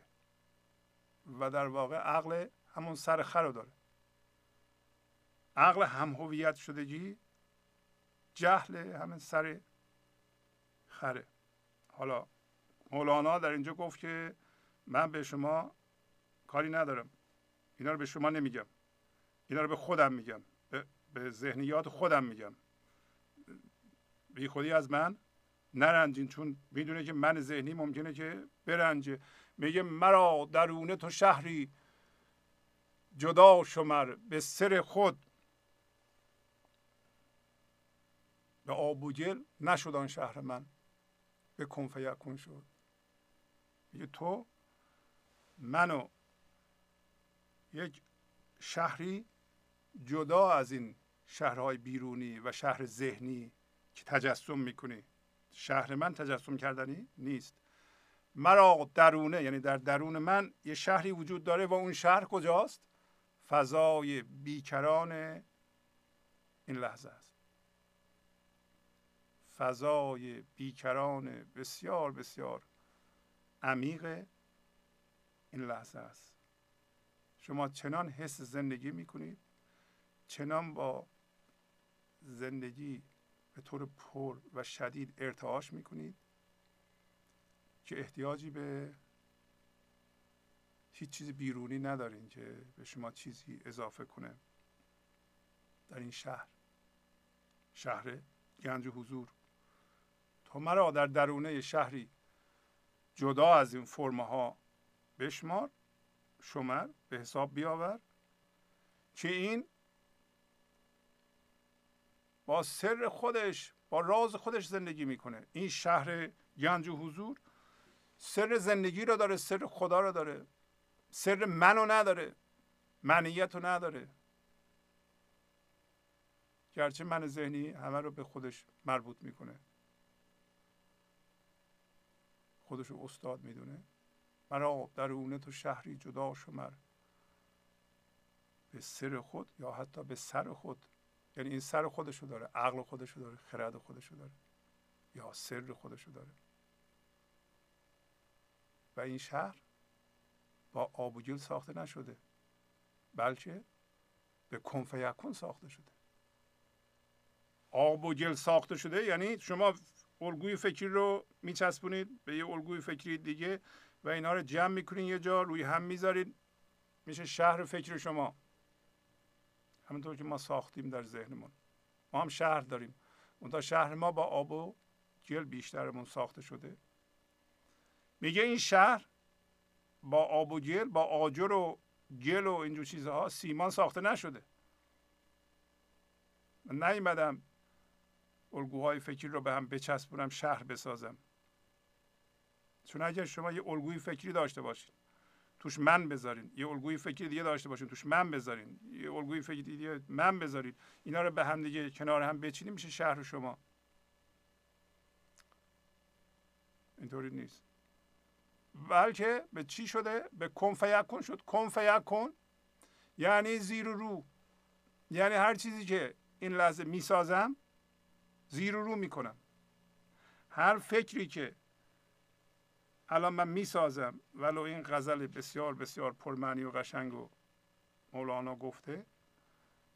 و در واقع عقل همون سر خر رو داره. عقل هم هویت شدگی جهل همین سر خره. حالا مولانا در اینجا گفت که من به شما کاری ندارم. اینا رو به شما نمیگم. اینا رو به خودم میگم. به, به ذهنیات خودم میگم. بی خودی از من نرنجین چون می‌دونه که من ذهنی ممکنه که برنجه. میگه مرا درونه تو شهری جدا شمر به سر خود. به آب و گل نشد آن شهر من. به کنف یکون شد. میگه تو منو یک شهری جدا از این شهرهای بیرونی و شهر ذهنی که تجسم می‌کنی. شهر من تجسم کردنی نیست. مرا درونه یعنی در درون من یه شهری وجود داره و اون شهر کجاست؟ فضای بیکران این لحظه است. فضای بیکران بسیار بسیار عمیق این لحظه است. شما چنان حس زندگی می‌کنید چنان با زندگی به طور پر و شدید ارتعاش می‌کنید که احتیاجی به هیچ چیز بیرونی ندارین که به شما چیزی اضافه کنه در این شهر. شهر گنج حضور. تو مرا در درونه شهری جدا از این فرمه ها بشمار شمر به حساب بیاور که این با سر خودش با راز خودش زندگی می‌کنه. این شهر گنج و حضور سر زندگی رو داره سر خدا رو داره. سر منو نداره منیت رو نداره. گرچه من ذهنی همه رو به خودش مربوط می‌کنه. خودش رو استاد می‌دونه. مرا درونه تو شهری جدا شمر. به سر خود یا حتی به سر خود. یعنی این سر خودشو داره عقل خودشو داره خرد خودشو داره یا سر خودشو داره. و این شهر با آب و گل ساخته نشده بلکه به کنف یکون ساخته شده. آب و گل ساخته شده یعنی شما الگوی فکری رو میچسبونید به یه الگوی فکری دیگه و اینا رو جمع می‌کنین یه جا روی هم می‌ذارید میشه شهر فکر شما. همونطور که ما ساختیم در ذهنمون. ما هم شهر داریم. اون شهر ما با آب و گل بیشترمون ساخته شده. میگه این شهر با آب و گل با آجر و گل و اینجور چیزها سیمان ساخته نشده. من نیومدم الگوهای فکری رو به هم بچسبونم شهر بسازم. چون اگر شما یه الگوی فکری داشته باشید توش من بذارین. یه الگوی فکری دیگه داشته باشین توش من بذارین. یه الگوی فکری دیگه من بذارید اینا رو به هم دیگه کنار هم بچینیم میشه شهر شما. اینطوری نیست. بلکه به چی شده؟ به کن فیکون شد. کن فیکون یعنی زیر و رو. یعنی هر چیزی که این لحظه می‌سازم زیر و رو می‌کنم. هر فکری که الان من می‌سازم ولو این غزل بسیار بسیار پرمعنی و قشنگ و مولانا گفته.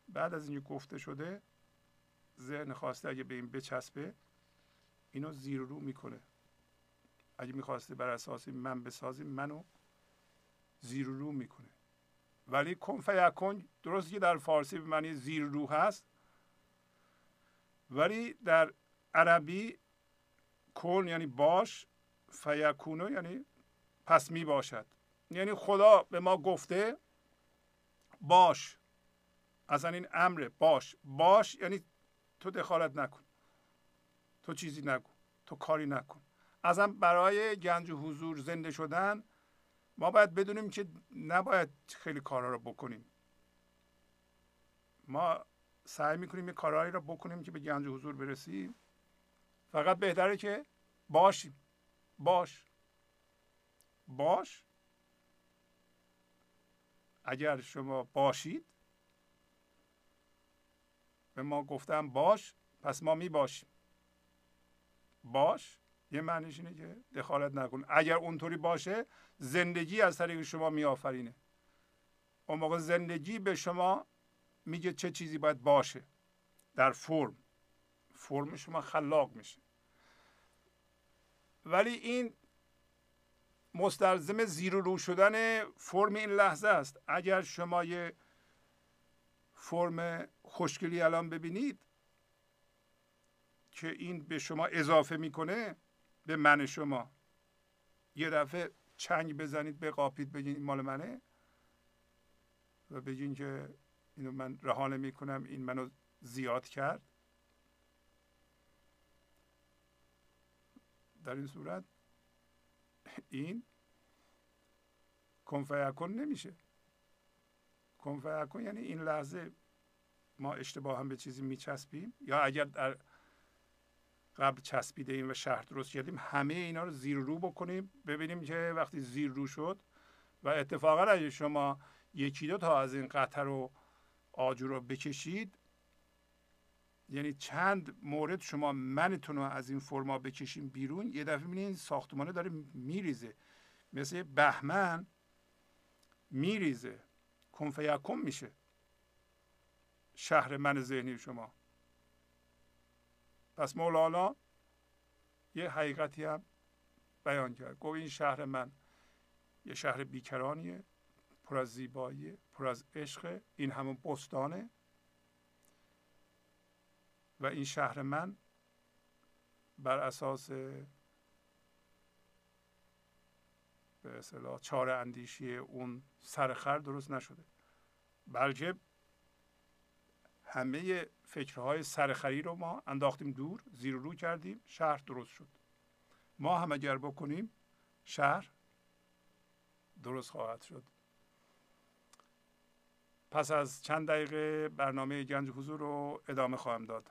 بعد از اینکه گفته شده ذهن خواسته اگه به این بچسبه اینو زیر رو می‌کنه. اگه می‌خواسته بر اساس من بسازیم منو زیر رو می‌کنه. ولی کن فیکن درست که در فارسی به معنی زیر رو هست ولی در عربی کن یعنی باش فیکونو یعنی پس می باشد. یعنی خدا به ما گفته باش. اصلا این امره باش. باش یعنی تو دخالت نکن. تو چیزی نگو. تو کاری نکن. اصلا برای گنج و حضور زنده شدن ما باید بدونیم که نباید خیلی کارها رو بکنیم. ما سعی می‌کنیم یه کارهایی رو بکنیم که به گنج و حضور برسیم. فقط بهتره که باشیم. باش. باش. اگر شما باشید به ما گفتم باش پس ما می باشیم. باش. یه معنیش اینه که دخالت نکن. اگر اونطوری باشه زندگی از طریق شما میآفرینه اون موقع زندگی به شما میگه چه چیزی باید باشه. در فرم. فرم شما خلاق میشه. ولی این مستلزم زیر و رو شدن فرم این لحظه است. اگر شما یه فرم خوشگلی الان ببینید که این به شما اضافه می‌کنه به من شما یه دفعه چنگ بزنید بقاپید بگین این مال منه و بگین که اینو من رهانه می‌کنم این منو زیاد کرد. در این صورت این کنفیکن نمیشه. کنفیکن یعنی این لحظه ما اشتباه هم به چیزی میچسبیم یا اگر در قبل چسبیده ایم و شهر درست کردیم همه اینا رو زیر رو بکنیم ببینیم که وقتی زیر رو شد و اتفاقا اگه شما یکی دو تا از این قطر و آجر رو بکشید یعنی چند مورد شما منتون رو از این فرما بکشیم بیرون یه دفعه می‌بینید این ساختمانه داره میریزه. مثل بهمن میریزه. کنفیکم میشه. شهر من ذهنی شما. پس مولانا یه حقیقتی هم بیان کرد. گفت این شهر من یه شهر بیکرانیه پر از زیبایی پر از عشق این همون بستانه. و این شهر من بر اساس به اصطلاح چهار اندیشی اون سرخر درست نشده. بلکه همه فکرهای سرخری رو ما انداختیم دور زیر رو کردیم شهر درست شد. ما هم اگر بکنیم شهر درست خواهد شد. پس از چند دقیقه برنامه گنج حضور رو ادامه خواهم داد.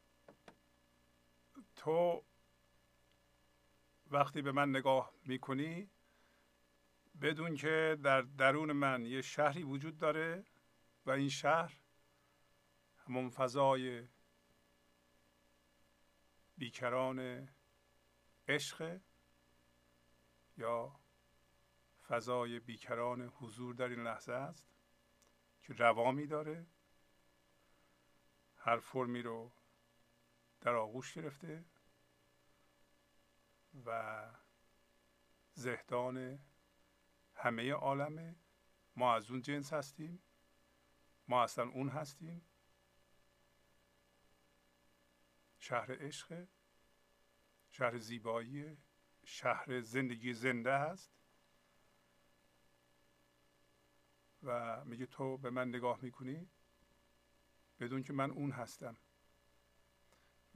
تو وقتی به من نگاه می‌کنی بدون که در درون من یه شهری وجود داره و این شهر همون فضای بیکران عشق یا فضای بیکران حضور در این لحظه است که روامی داره هر فرمی رو در آغوش گرفته. و زهدان همه عالمه ما از اون جنس هستیم. ما اصلا اون هستیم. شهر عشق شهر زیبایی شهر زندگی زنده است و میگه تو به من نگاه می‌کنی؟ بدون که من اون هستم.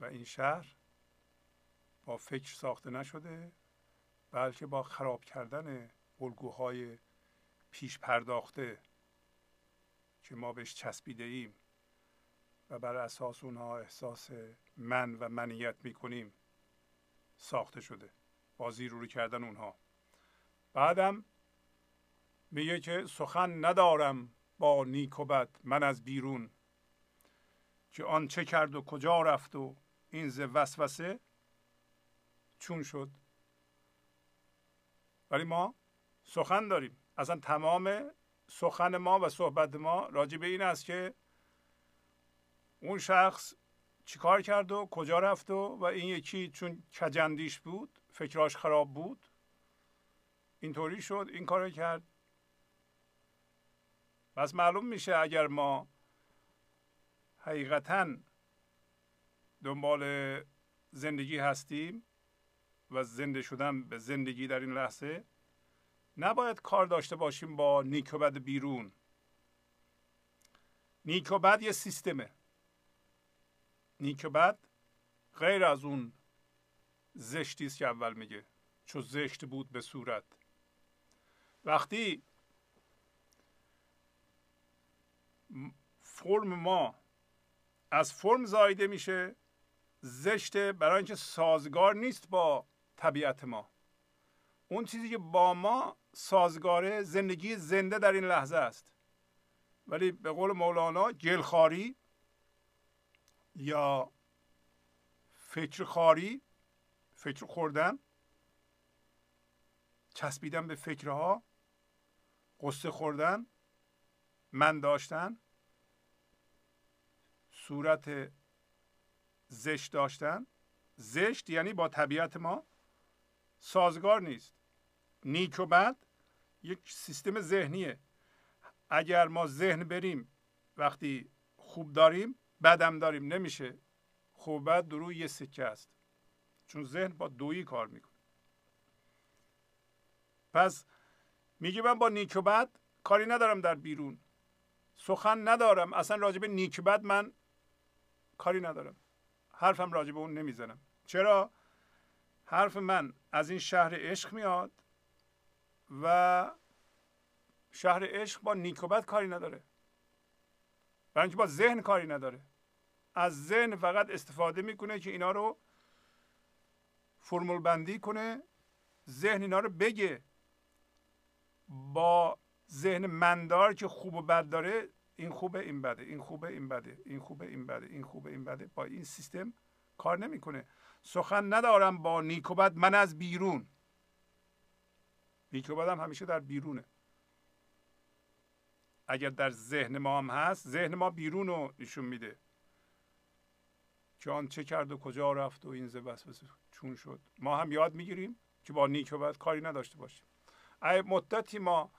و این شهر با فکر ساخته نشده بلکه با خراب کردن الگوهای پیش پرداخته که ما بهش چسبیده ایم و بر اساس اونها احساس من و منیت می‌کنیم ساخته شده با زیرورو کردن اونها. بعدم میگه که سخن ندارم با نیک و بد من از بیرون. که آن چه کرد و کجا رفت و این ز وسوسه چون شد. ولی ما سخن داریم. اصلا تمام سخن ما و صحبت ما راجع به این است که اون شخص چیکار کرد و کجا رفت و و این یکی چون کجندیش بود فکراش خراب بود اینطوری شد این کار کرد. پس معلوم میشه اگر ما حقیقتا دنبال زندگی هستیم و زنده شدن به زندگی در این لحظه نباید کار داشته باشیم با نیک و بد بیرون. نیک و بد یه سیستمه. نیک و بد غیر از اون زشتی که اول میگه چون زشت بود به صورت. وقتی فرم ما از فرم زایده میشه زشته برای اینکه سازگار نیست با طبیعت ما. اون چیزی که با ما سازگاره زندگی زنده در این لحظه است. ولی به قول مولانا گلخاری یا فکر خاری فکر خوردن چسبیدن به فکرها قصه خوردن من داشتن صورت زشت داشتن. زشت یعنی با طبیعت ما سازگار نیست. نیک و بد یک سیستم ذهنیه. اگر ما ذهن بریم وقتی خوب داریم بدم داریم. نمیشه. خوب بد دروی یه سکه است. چون ذهن با دویی کار می‌کنه. پس میگه من با نیک و بد کاری ندارم در بیرون. سخن ندارم. اصلا راجب نیک بد من کاری ندارم. حرفم راجع به اون نمی‌زنم. چرا؟ حرف من از این شهر عشق میاد و شهر عشق با نیکوبت کاری نداره. برای اینکه با ذهن کاری نداره. از ذهن فقط استفاده می‌کنه که اینا رو فرمول بندی کنه ذهن اینا رو بگه. با ذهن مندار که خوب و بد داره این خوبه این بده این خوبه این بده این خوبه این بده این خوبه این بده. با این سیستم کار نمی‌کنه. سخن ندارم با نیک و من از بیرون. نیک و هم همیشه در بیرونه. اگر در ذهن ما هم هست ذهن ما بیرون رو نشون میده. که آن چه کرد و کجا رفت و این بس چون شد. ما هم یاد می‌گیریم که با نیک و کاری نداشته باشیم. اگه مدتی ما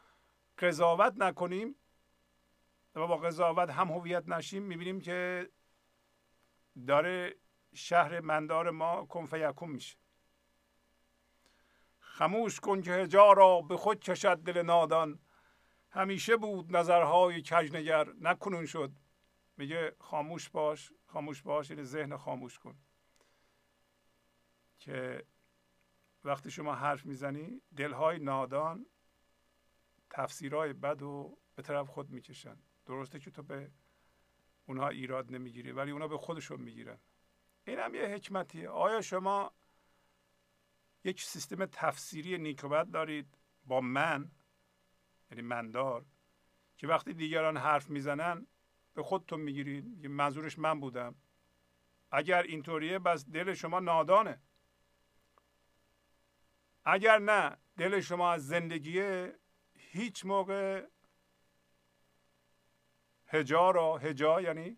قضاوت نکنیم و با قضاوت هم هویت نشیم می‌بینیم که داره شهر مندار ما کنفیکون میشه. خموش کن که هجا را به خود کشد دل نادان. همیشه بود نظرهای کجنگر نکنون شد. میگه خاموش باش خاموش باش یعنی ذهن خاموش کن. که وقتی شما حرف می‌زنی دلهای نادان تفسیرهای بد و به طرف خود می‌کشن. درسته که تو به اونها ایراد نمی‌گیری ولی اونها به خودشون می‌گیرن. این هم یه حکمتیه. آیا شما یک سیستم تفسیری نیکوبت دارید با من یعنی مندار که وقتی دیگران حرف می‌زنن به خودتون می‌گیرید که منظورش من بودم. اگر اینطوریه بس دل شما نادانه. اگر نه دل شما از زندگی هیچ موقع هجا را هجا یعنی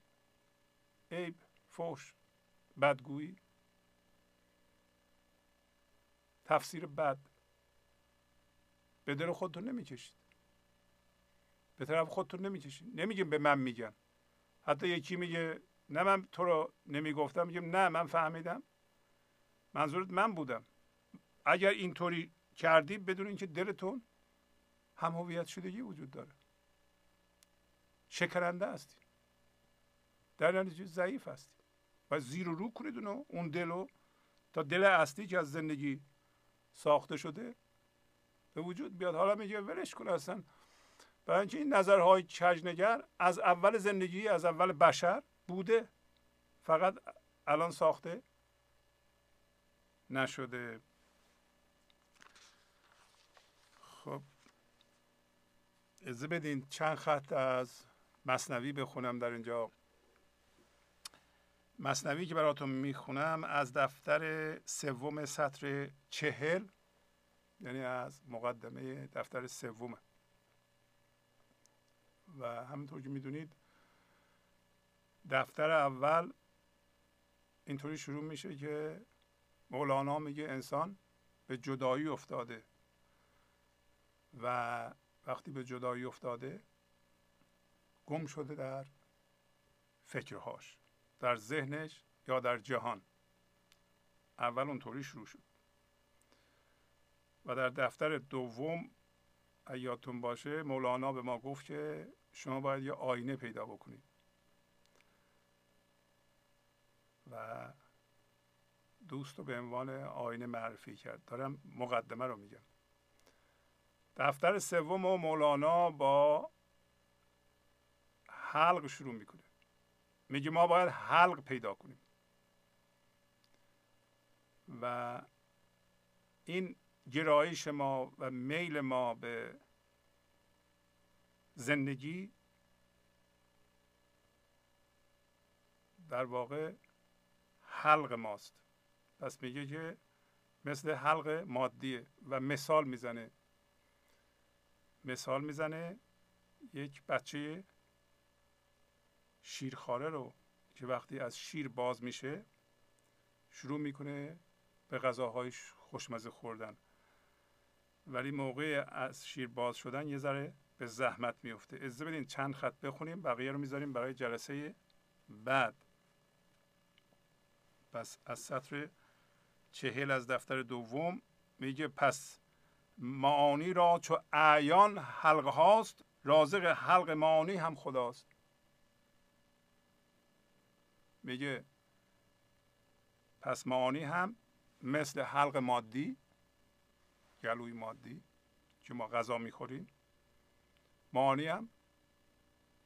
عیب فوش بدگویی. تفسیر بد. به دل خودتون نمی‌کشید. به طرف خودتون نمی‌کشید. نمیگیم به من میگن. حتی یکی میگه نه من تو رو نمی‌گفتم. میگم نه من فهمیدم. منظورت من بودم. اگر اینطوری کردی بدون اینکه دلتون هم هویت شدگی وجود داره. شکرنده هستی. در نتیجه ضعیف هستی. و زیر و رو کنید اونو اون دلو تا دل اصلی که از زندگی ساخته شده به وجود بیاد. حالا میگه ولش کن اصلا. برای اینکه این نظرهای کجنگر از اول زندگی از اول بشر بوده فقط الان ساخته نشده. خب. اجازه بدین چند خط از مصنوی بخونم در اینجا. مصنوی که براتون می‌خونم از دفتر سوم سطر چهل یعنی از مقدمه دفتر سومه. و همینطور که می‌دونید دفتر اول اینطوری شروع میشه که مولانا میگه انسان به جدایی افتاده. و وقتی به جدایی افتاده گم شده در فکرهاش. در ذهنش یا در جهان. اول اونطوری شروع شد. و در دفتر دوم ایاتون باشه مولانا به ما گفت که شما باید یه آینه پیدا بکنید. و دوست رو به عنوان آینه معرفی کرد. دارم مقدمه رو میگم. دفتر سوم و مولانا با حلق شروع می‌کنه. میگه ما باید حلق پیدا کنیم. و این گرایش ما و میل ما به زندگی در واقع حلق ماست. پس میگه که مثل حلق مادیه و مثال می‌زنه. مثال می‌زنه یک بچه شیرخواره رو که وقتی از شیر باز میشه شروع می‌کنه به غذاهای خوشمزه خوردن. ولی موقع از شیر باز شدن یه ذره به زحمت میفته اجازه بدین چند خط بخونیم بقیه رو می‌ذاریم برای جلسه بعد. پس از سطر چهل از دفتر دوم میگه پس معانی را چو اعیان حلقه هاست رازق حلق معانی هم خداست. میگه پس معانی هم مثل حلق مادی گلوی مادی که ما غذا می‌خوریم معانی هم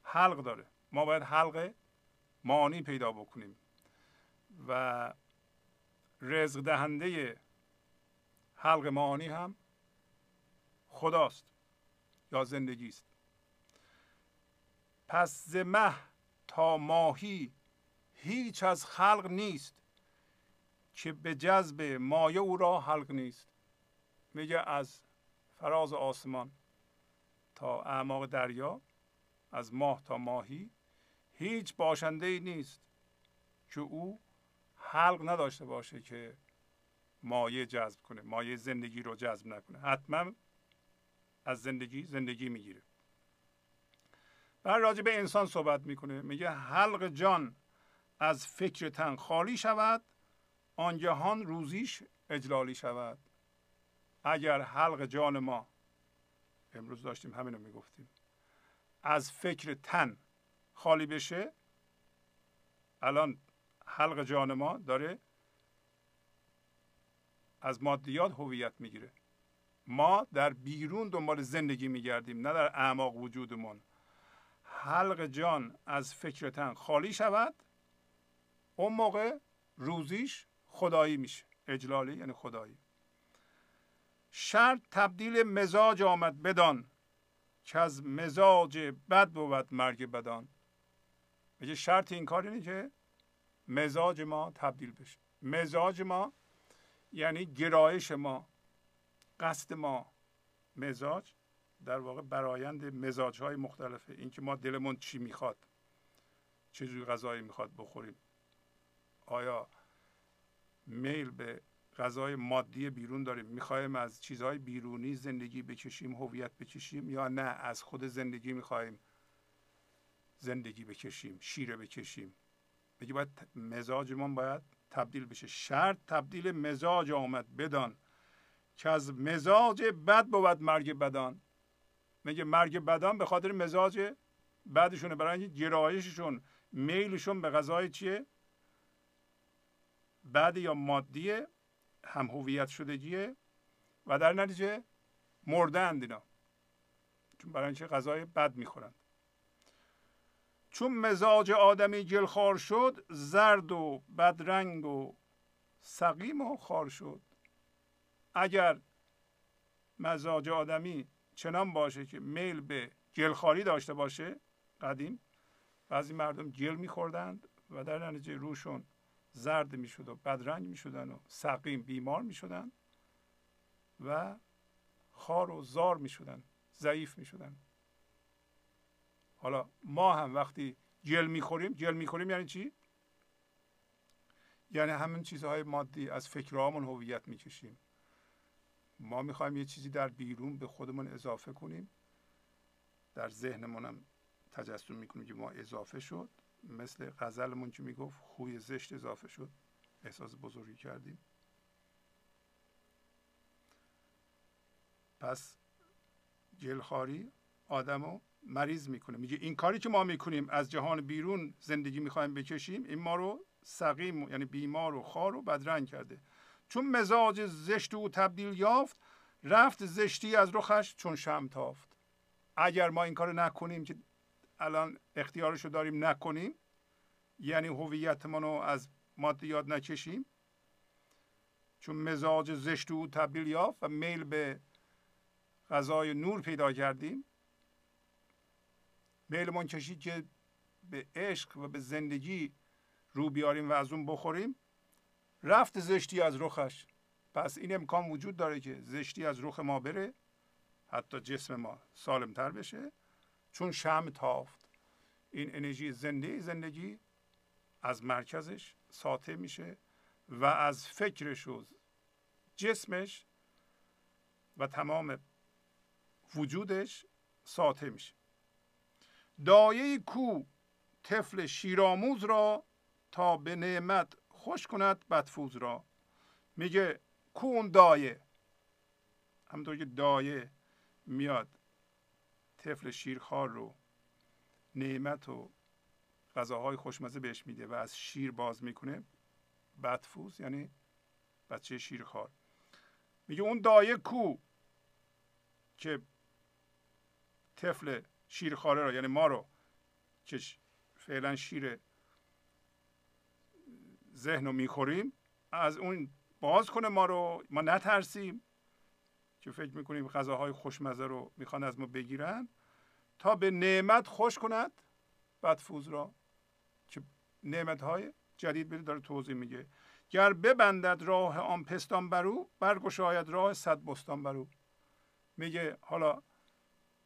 حلق داره. ما باید حلق معانی پیدا بکنیم. و رزق دهنده حلق معانی هم خداست یا زندگی است پس ز مه تا ماهی هیچ از خلق نیست که به جذب مایه او را حلق نیست. میگه از فراز آسمان تا اعماق دریا از ماه تا ماهی هیچ باشنده ای نیست که او حلق نداشته باشه که مایه جذب کنه مایه زندگی رو جذب نکنه. حتما از زندگی زندگی می‌گیره. بعد راجع به انسان صحبت می‌کنه میگه حلق جان از فکر تن خالی شود آنگهان روزیش اجلالی شود. اگر حلق جان ما امروز داشتیم همینو می‌گفتیم از فکر تن خالی بشه الان حلق جان ما داره از مادیات هویت می‌گیره. ما در بیرون دنبال زندگی میگردیم نه در اعماق وجودمون. حلق جان از فکر تن خالی شود اون موقع روزیش خدایی میشه. اجلالی یعنی خدایی. شرط تبدیل مزاج آمد بدان که از مزاج بد بود مرگ بدان. میگه شرط این کار اینه که مزاج ما تبدیل بشه. مزاج ما یعنی گرایش ما قصد ما. مزاج در واقع برایند مزاج های مختلفه. اینکه ما دلمون چی می‌خواد چه جور غذایی می‌خواد بخوریم. آیا میل به غذای مادی بیرون داریم؟ می‌خوایم از چیزهای بیرونی زندگی بکشیم هویت بکشیم یا نه؟ از خود زندگی می‌خوایم زندگی بکشیم شیره بکشیم. بگی باید مزاجمون باید تبدیل بشه. شرط تبدیل مزاج آمد بدان. که از مزاج بد بود مرگ بدان. میگه مرگ بدان به خاطر مزاج بدشونه برای اینکه گرایششون میلشون به غذای چیه؟ بد یا مادی هم هویت شدگیه و در نتیجه مردند اینا. چون برای اینکه غذای بد می‌خورند. چون مزاج آدمی گلخار شد زرد و بدرنگ و سقیم و خار شد. اگر مزاج آدمی چنان باشه که میل به گلخاری داشته باشه قدیم بعضی مردم گل میخوردند و در نتیجه روشون زرد می‌شد و بدرنگ می‌شدن و سقیم بیمار می‌شدن و خار و زار می‌شدن ضعیف می‌شدن. حالا ما هم وقتی جل می‌خوریم جل می‌خوریم یعنی چی؟ یعنی همین چیزهای مادی از فکرهامون هویت می‌کشیم. ما می‌خوایم یه چیزی در بیرون به خودمون اضافه کنیم. در ذهنمون هم تجسم می‌کنیم که ما اضافه شد. مثل غزلمون که می‌گفت خوی زشت اضافه شد. احساس بزرگی کردیم. پس جلخاری آدمو مریض می‌کنه. میگه این کاری که ما می‌کنیم از جهان بیرون زندگی می‌خوایم بکشیم این ما رو سقیم یعنی بیمار و خار و بدرنگ کرده. چون مزاج زشت او تبدیل یافت رفت زشتی از رخش چون شم تافت. اگر ما این کار نکنیم که الان اختیارشو داریم نکنیم. یعنی هویتمون رو از مادیات نکشیم. چون مزاج زشت او تبدیل یافت و میل به غذای نور پیدا کردیم. میلمون کشید که به عشق و به زندگی رو بیاریم و از اون بخوریم. رفت زشتی از رخش. پس این امکان وجود داره که زشتی از رخ ما بره. حتی جسم ما سالمتر بشه. چون شم تافت. این انرژی زنده زندگی از مرکزش ساطع میشه و از فکرش و جسمش و تمام وجودش ساطع میشه. دایه کو طفل شیراموز را تا به نعمت خوش کند بدفوز را. میگه کو اون دایه؟ همونطور که دایه میاد. طفل شیرخوار رو نعمت و غذاهای خوشمزه بهش میده و از شیر باز می‌کنه بدفوز یعنی بچه شیرخوار. میگه اون دایه کو که طفل شیرخواره رو یعنی ما رو که فعلا شیر ذهن رو می‌خوریم از اون باز کنه ما رو ما نترسیم. که فکر می‌کنیم غذاهای خوشمزه رو می‌خوان از ما بگیرن تا به نعمت خوش کند بدفوز را که نعمت های جدید بده داره توضیح میگه. گر ببندد راه آن پستان برو برگشاید راه صد بستان برو میگه حالا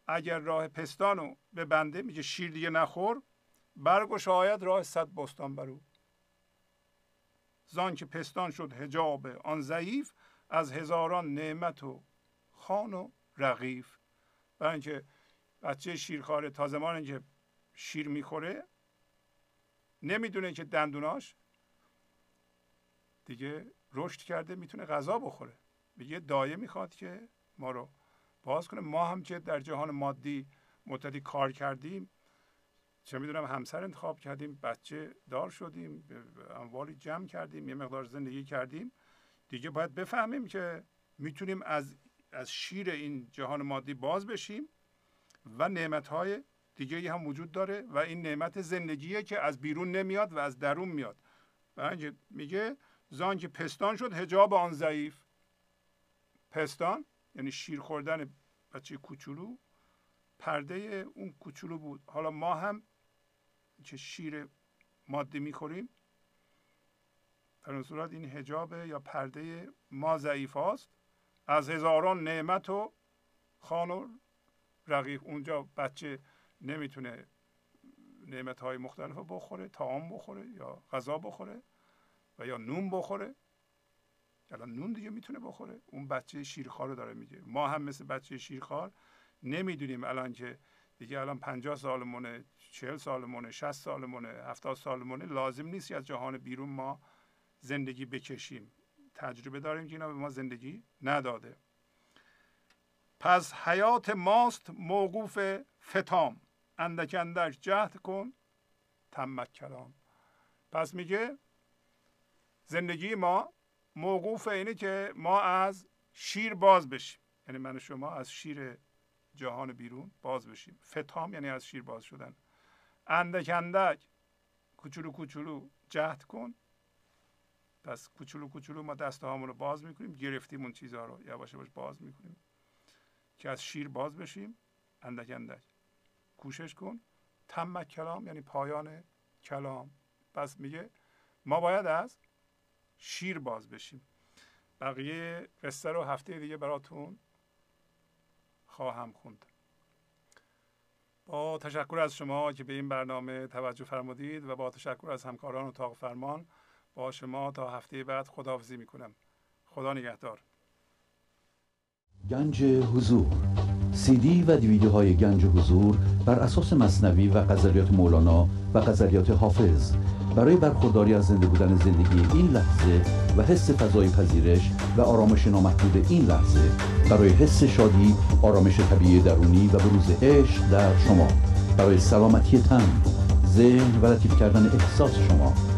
اگر راه پستانو ببنده میگه شیر دیگه نخور برگشاید راه صد بستان برو زان که پستان شد هجاب آن ضعیف از هزاران نعمت و خان و رقیف برای اینکه بچه شیرخواره تا زمان که شیر می‌خوره نمی‌دونه که دندوناش دیگه رشد کرده می‌تونه غذا بخوره. یه دایه می‌خواد که ما رو باز کنه. ما هم که در جهان مادی مدتی کار کردیم چه می‌دونم همسر انتخاب کردیم بچه دار شدیم اموالی جمع کردیم یه مقدار زندگی کردیم. دیگه باید بفهمیم که می‌تونیم از از شیر این جهان مادی باز بشیم و نعمت های دیگه هم وجود داره و این نعمت زندگیه که از بیرون نمیاد و از درون میاد. برای میگه زان که پستان شد هجاب آن ضعیف. پستان یعنی شیر خوردن بچه کوچولو پرده اون کوچولو بود. حالا ما هم که شیر ماده می‌خوریم. در این صورت این هجاب یا پرده ما ضعیف هاست. از هزاران نعمت و خان و رقیق اونجا بچه نمی‌تونه نعمت های مختلف بخوره تعام بخوره یا غذا بخوره و یا نون بخوره. الان نون دیگه می‌تونه بخوره. اون بچه شیرخوار رو داره میگه. ما هم مثل بچه شیرخوار نمی‌دونیم الان که دیگه الان 50 سالمونه 40 سالمونه 60 سالمونه 70 سالمونه لازم نیست از جهان بیرون ما زندگی بکشیم. تجربه داریم که اینا به ما زندگی نداده. پس حیات ماست موقوف فتام. اندک اندک جهد کن تمک کلام. پس میگه زندگی ما موقوف اینه که ما از شیر باز بشیم. یعنی من و شما از شیر جهان بیرون باز بشیم. فتام یعنی از شیر باز شدن. اندک اندک کوچولو کوچولو جهد کن پس کوچولو کوچولو ما دست رو باز می‌کنیم گرفتیم اون چیزها رو. یواش یواش باز می‌کنیم که از شیر باز بشیم. اندک اندک. کوشش کن. تم کلام یعنی پایان کلام. پس میگه ما باید از شیر باز بشیم. بقیه قصه رو هفته دیگه براتون خواهم خوند. با تشکر از شما که به این برنامه توجه فرمودید و با تشکر از همکاران اتاق فرمان با شما تا هفته بعد خداحافظی می‌کنم. خدا نگهدار. گنج حضور. سی دی و دیویدیو های گنج حضور بر اساس مصنوی و قذریات مولانا و قذریات حافظ. برای برخورداری از زنده بودن زندگی این لحظه و حس فضای پذیرش و آرامش نامحدود این لحظه برای حس شادی آرامش طبیعی درونی و بروز عشق در شما. برای سلامتی تن ذهن و لطیف کردن احساس شما.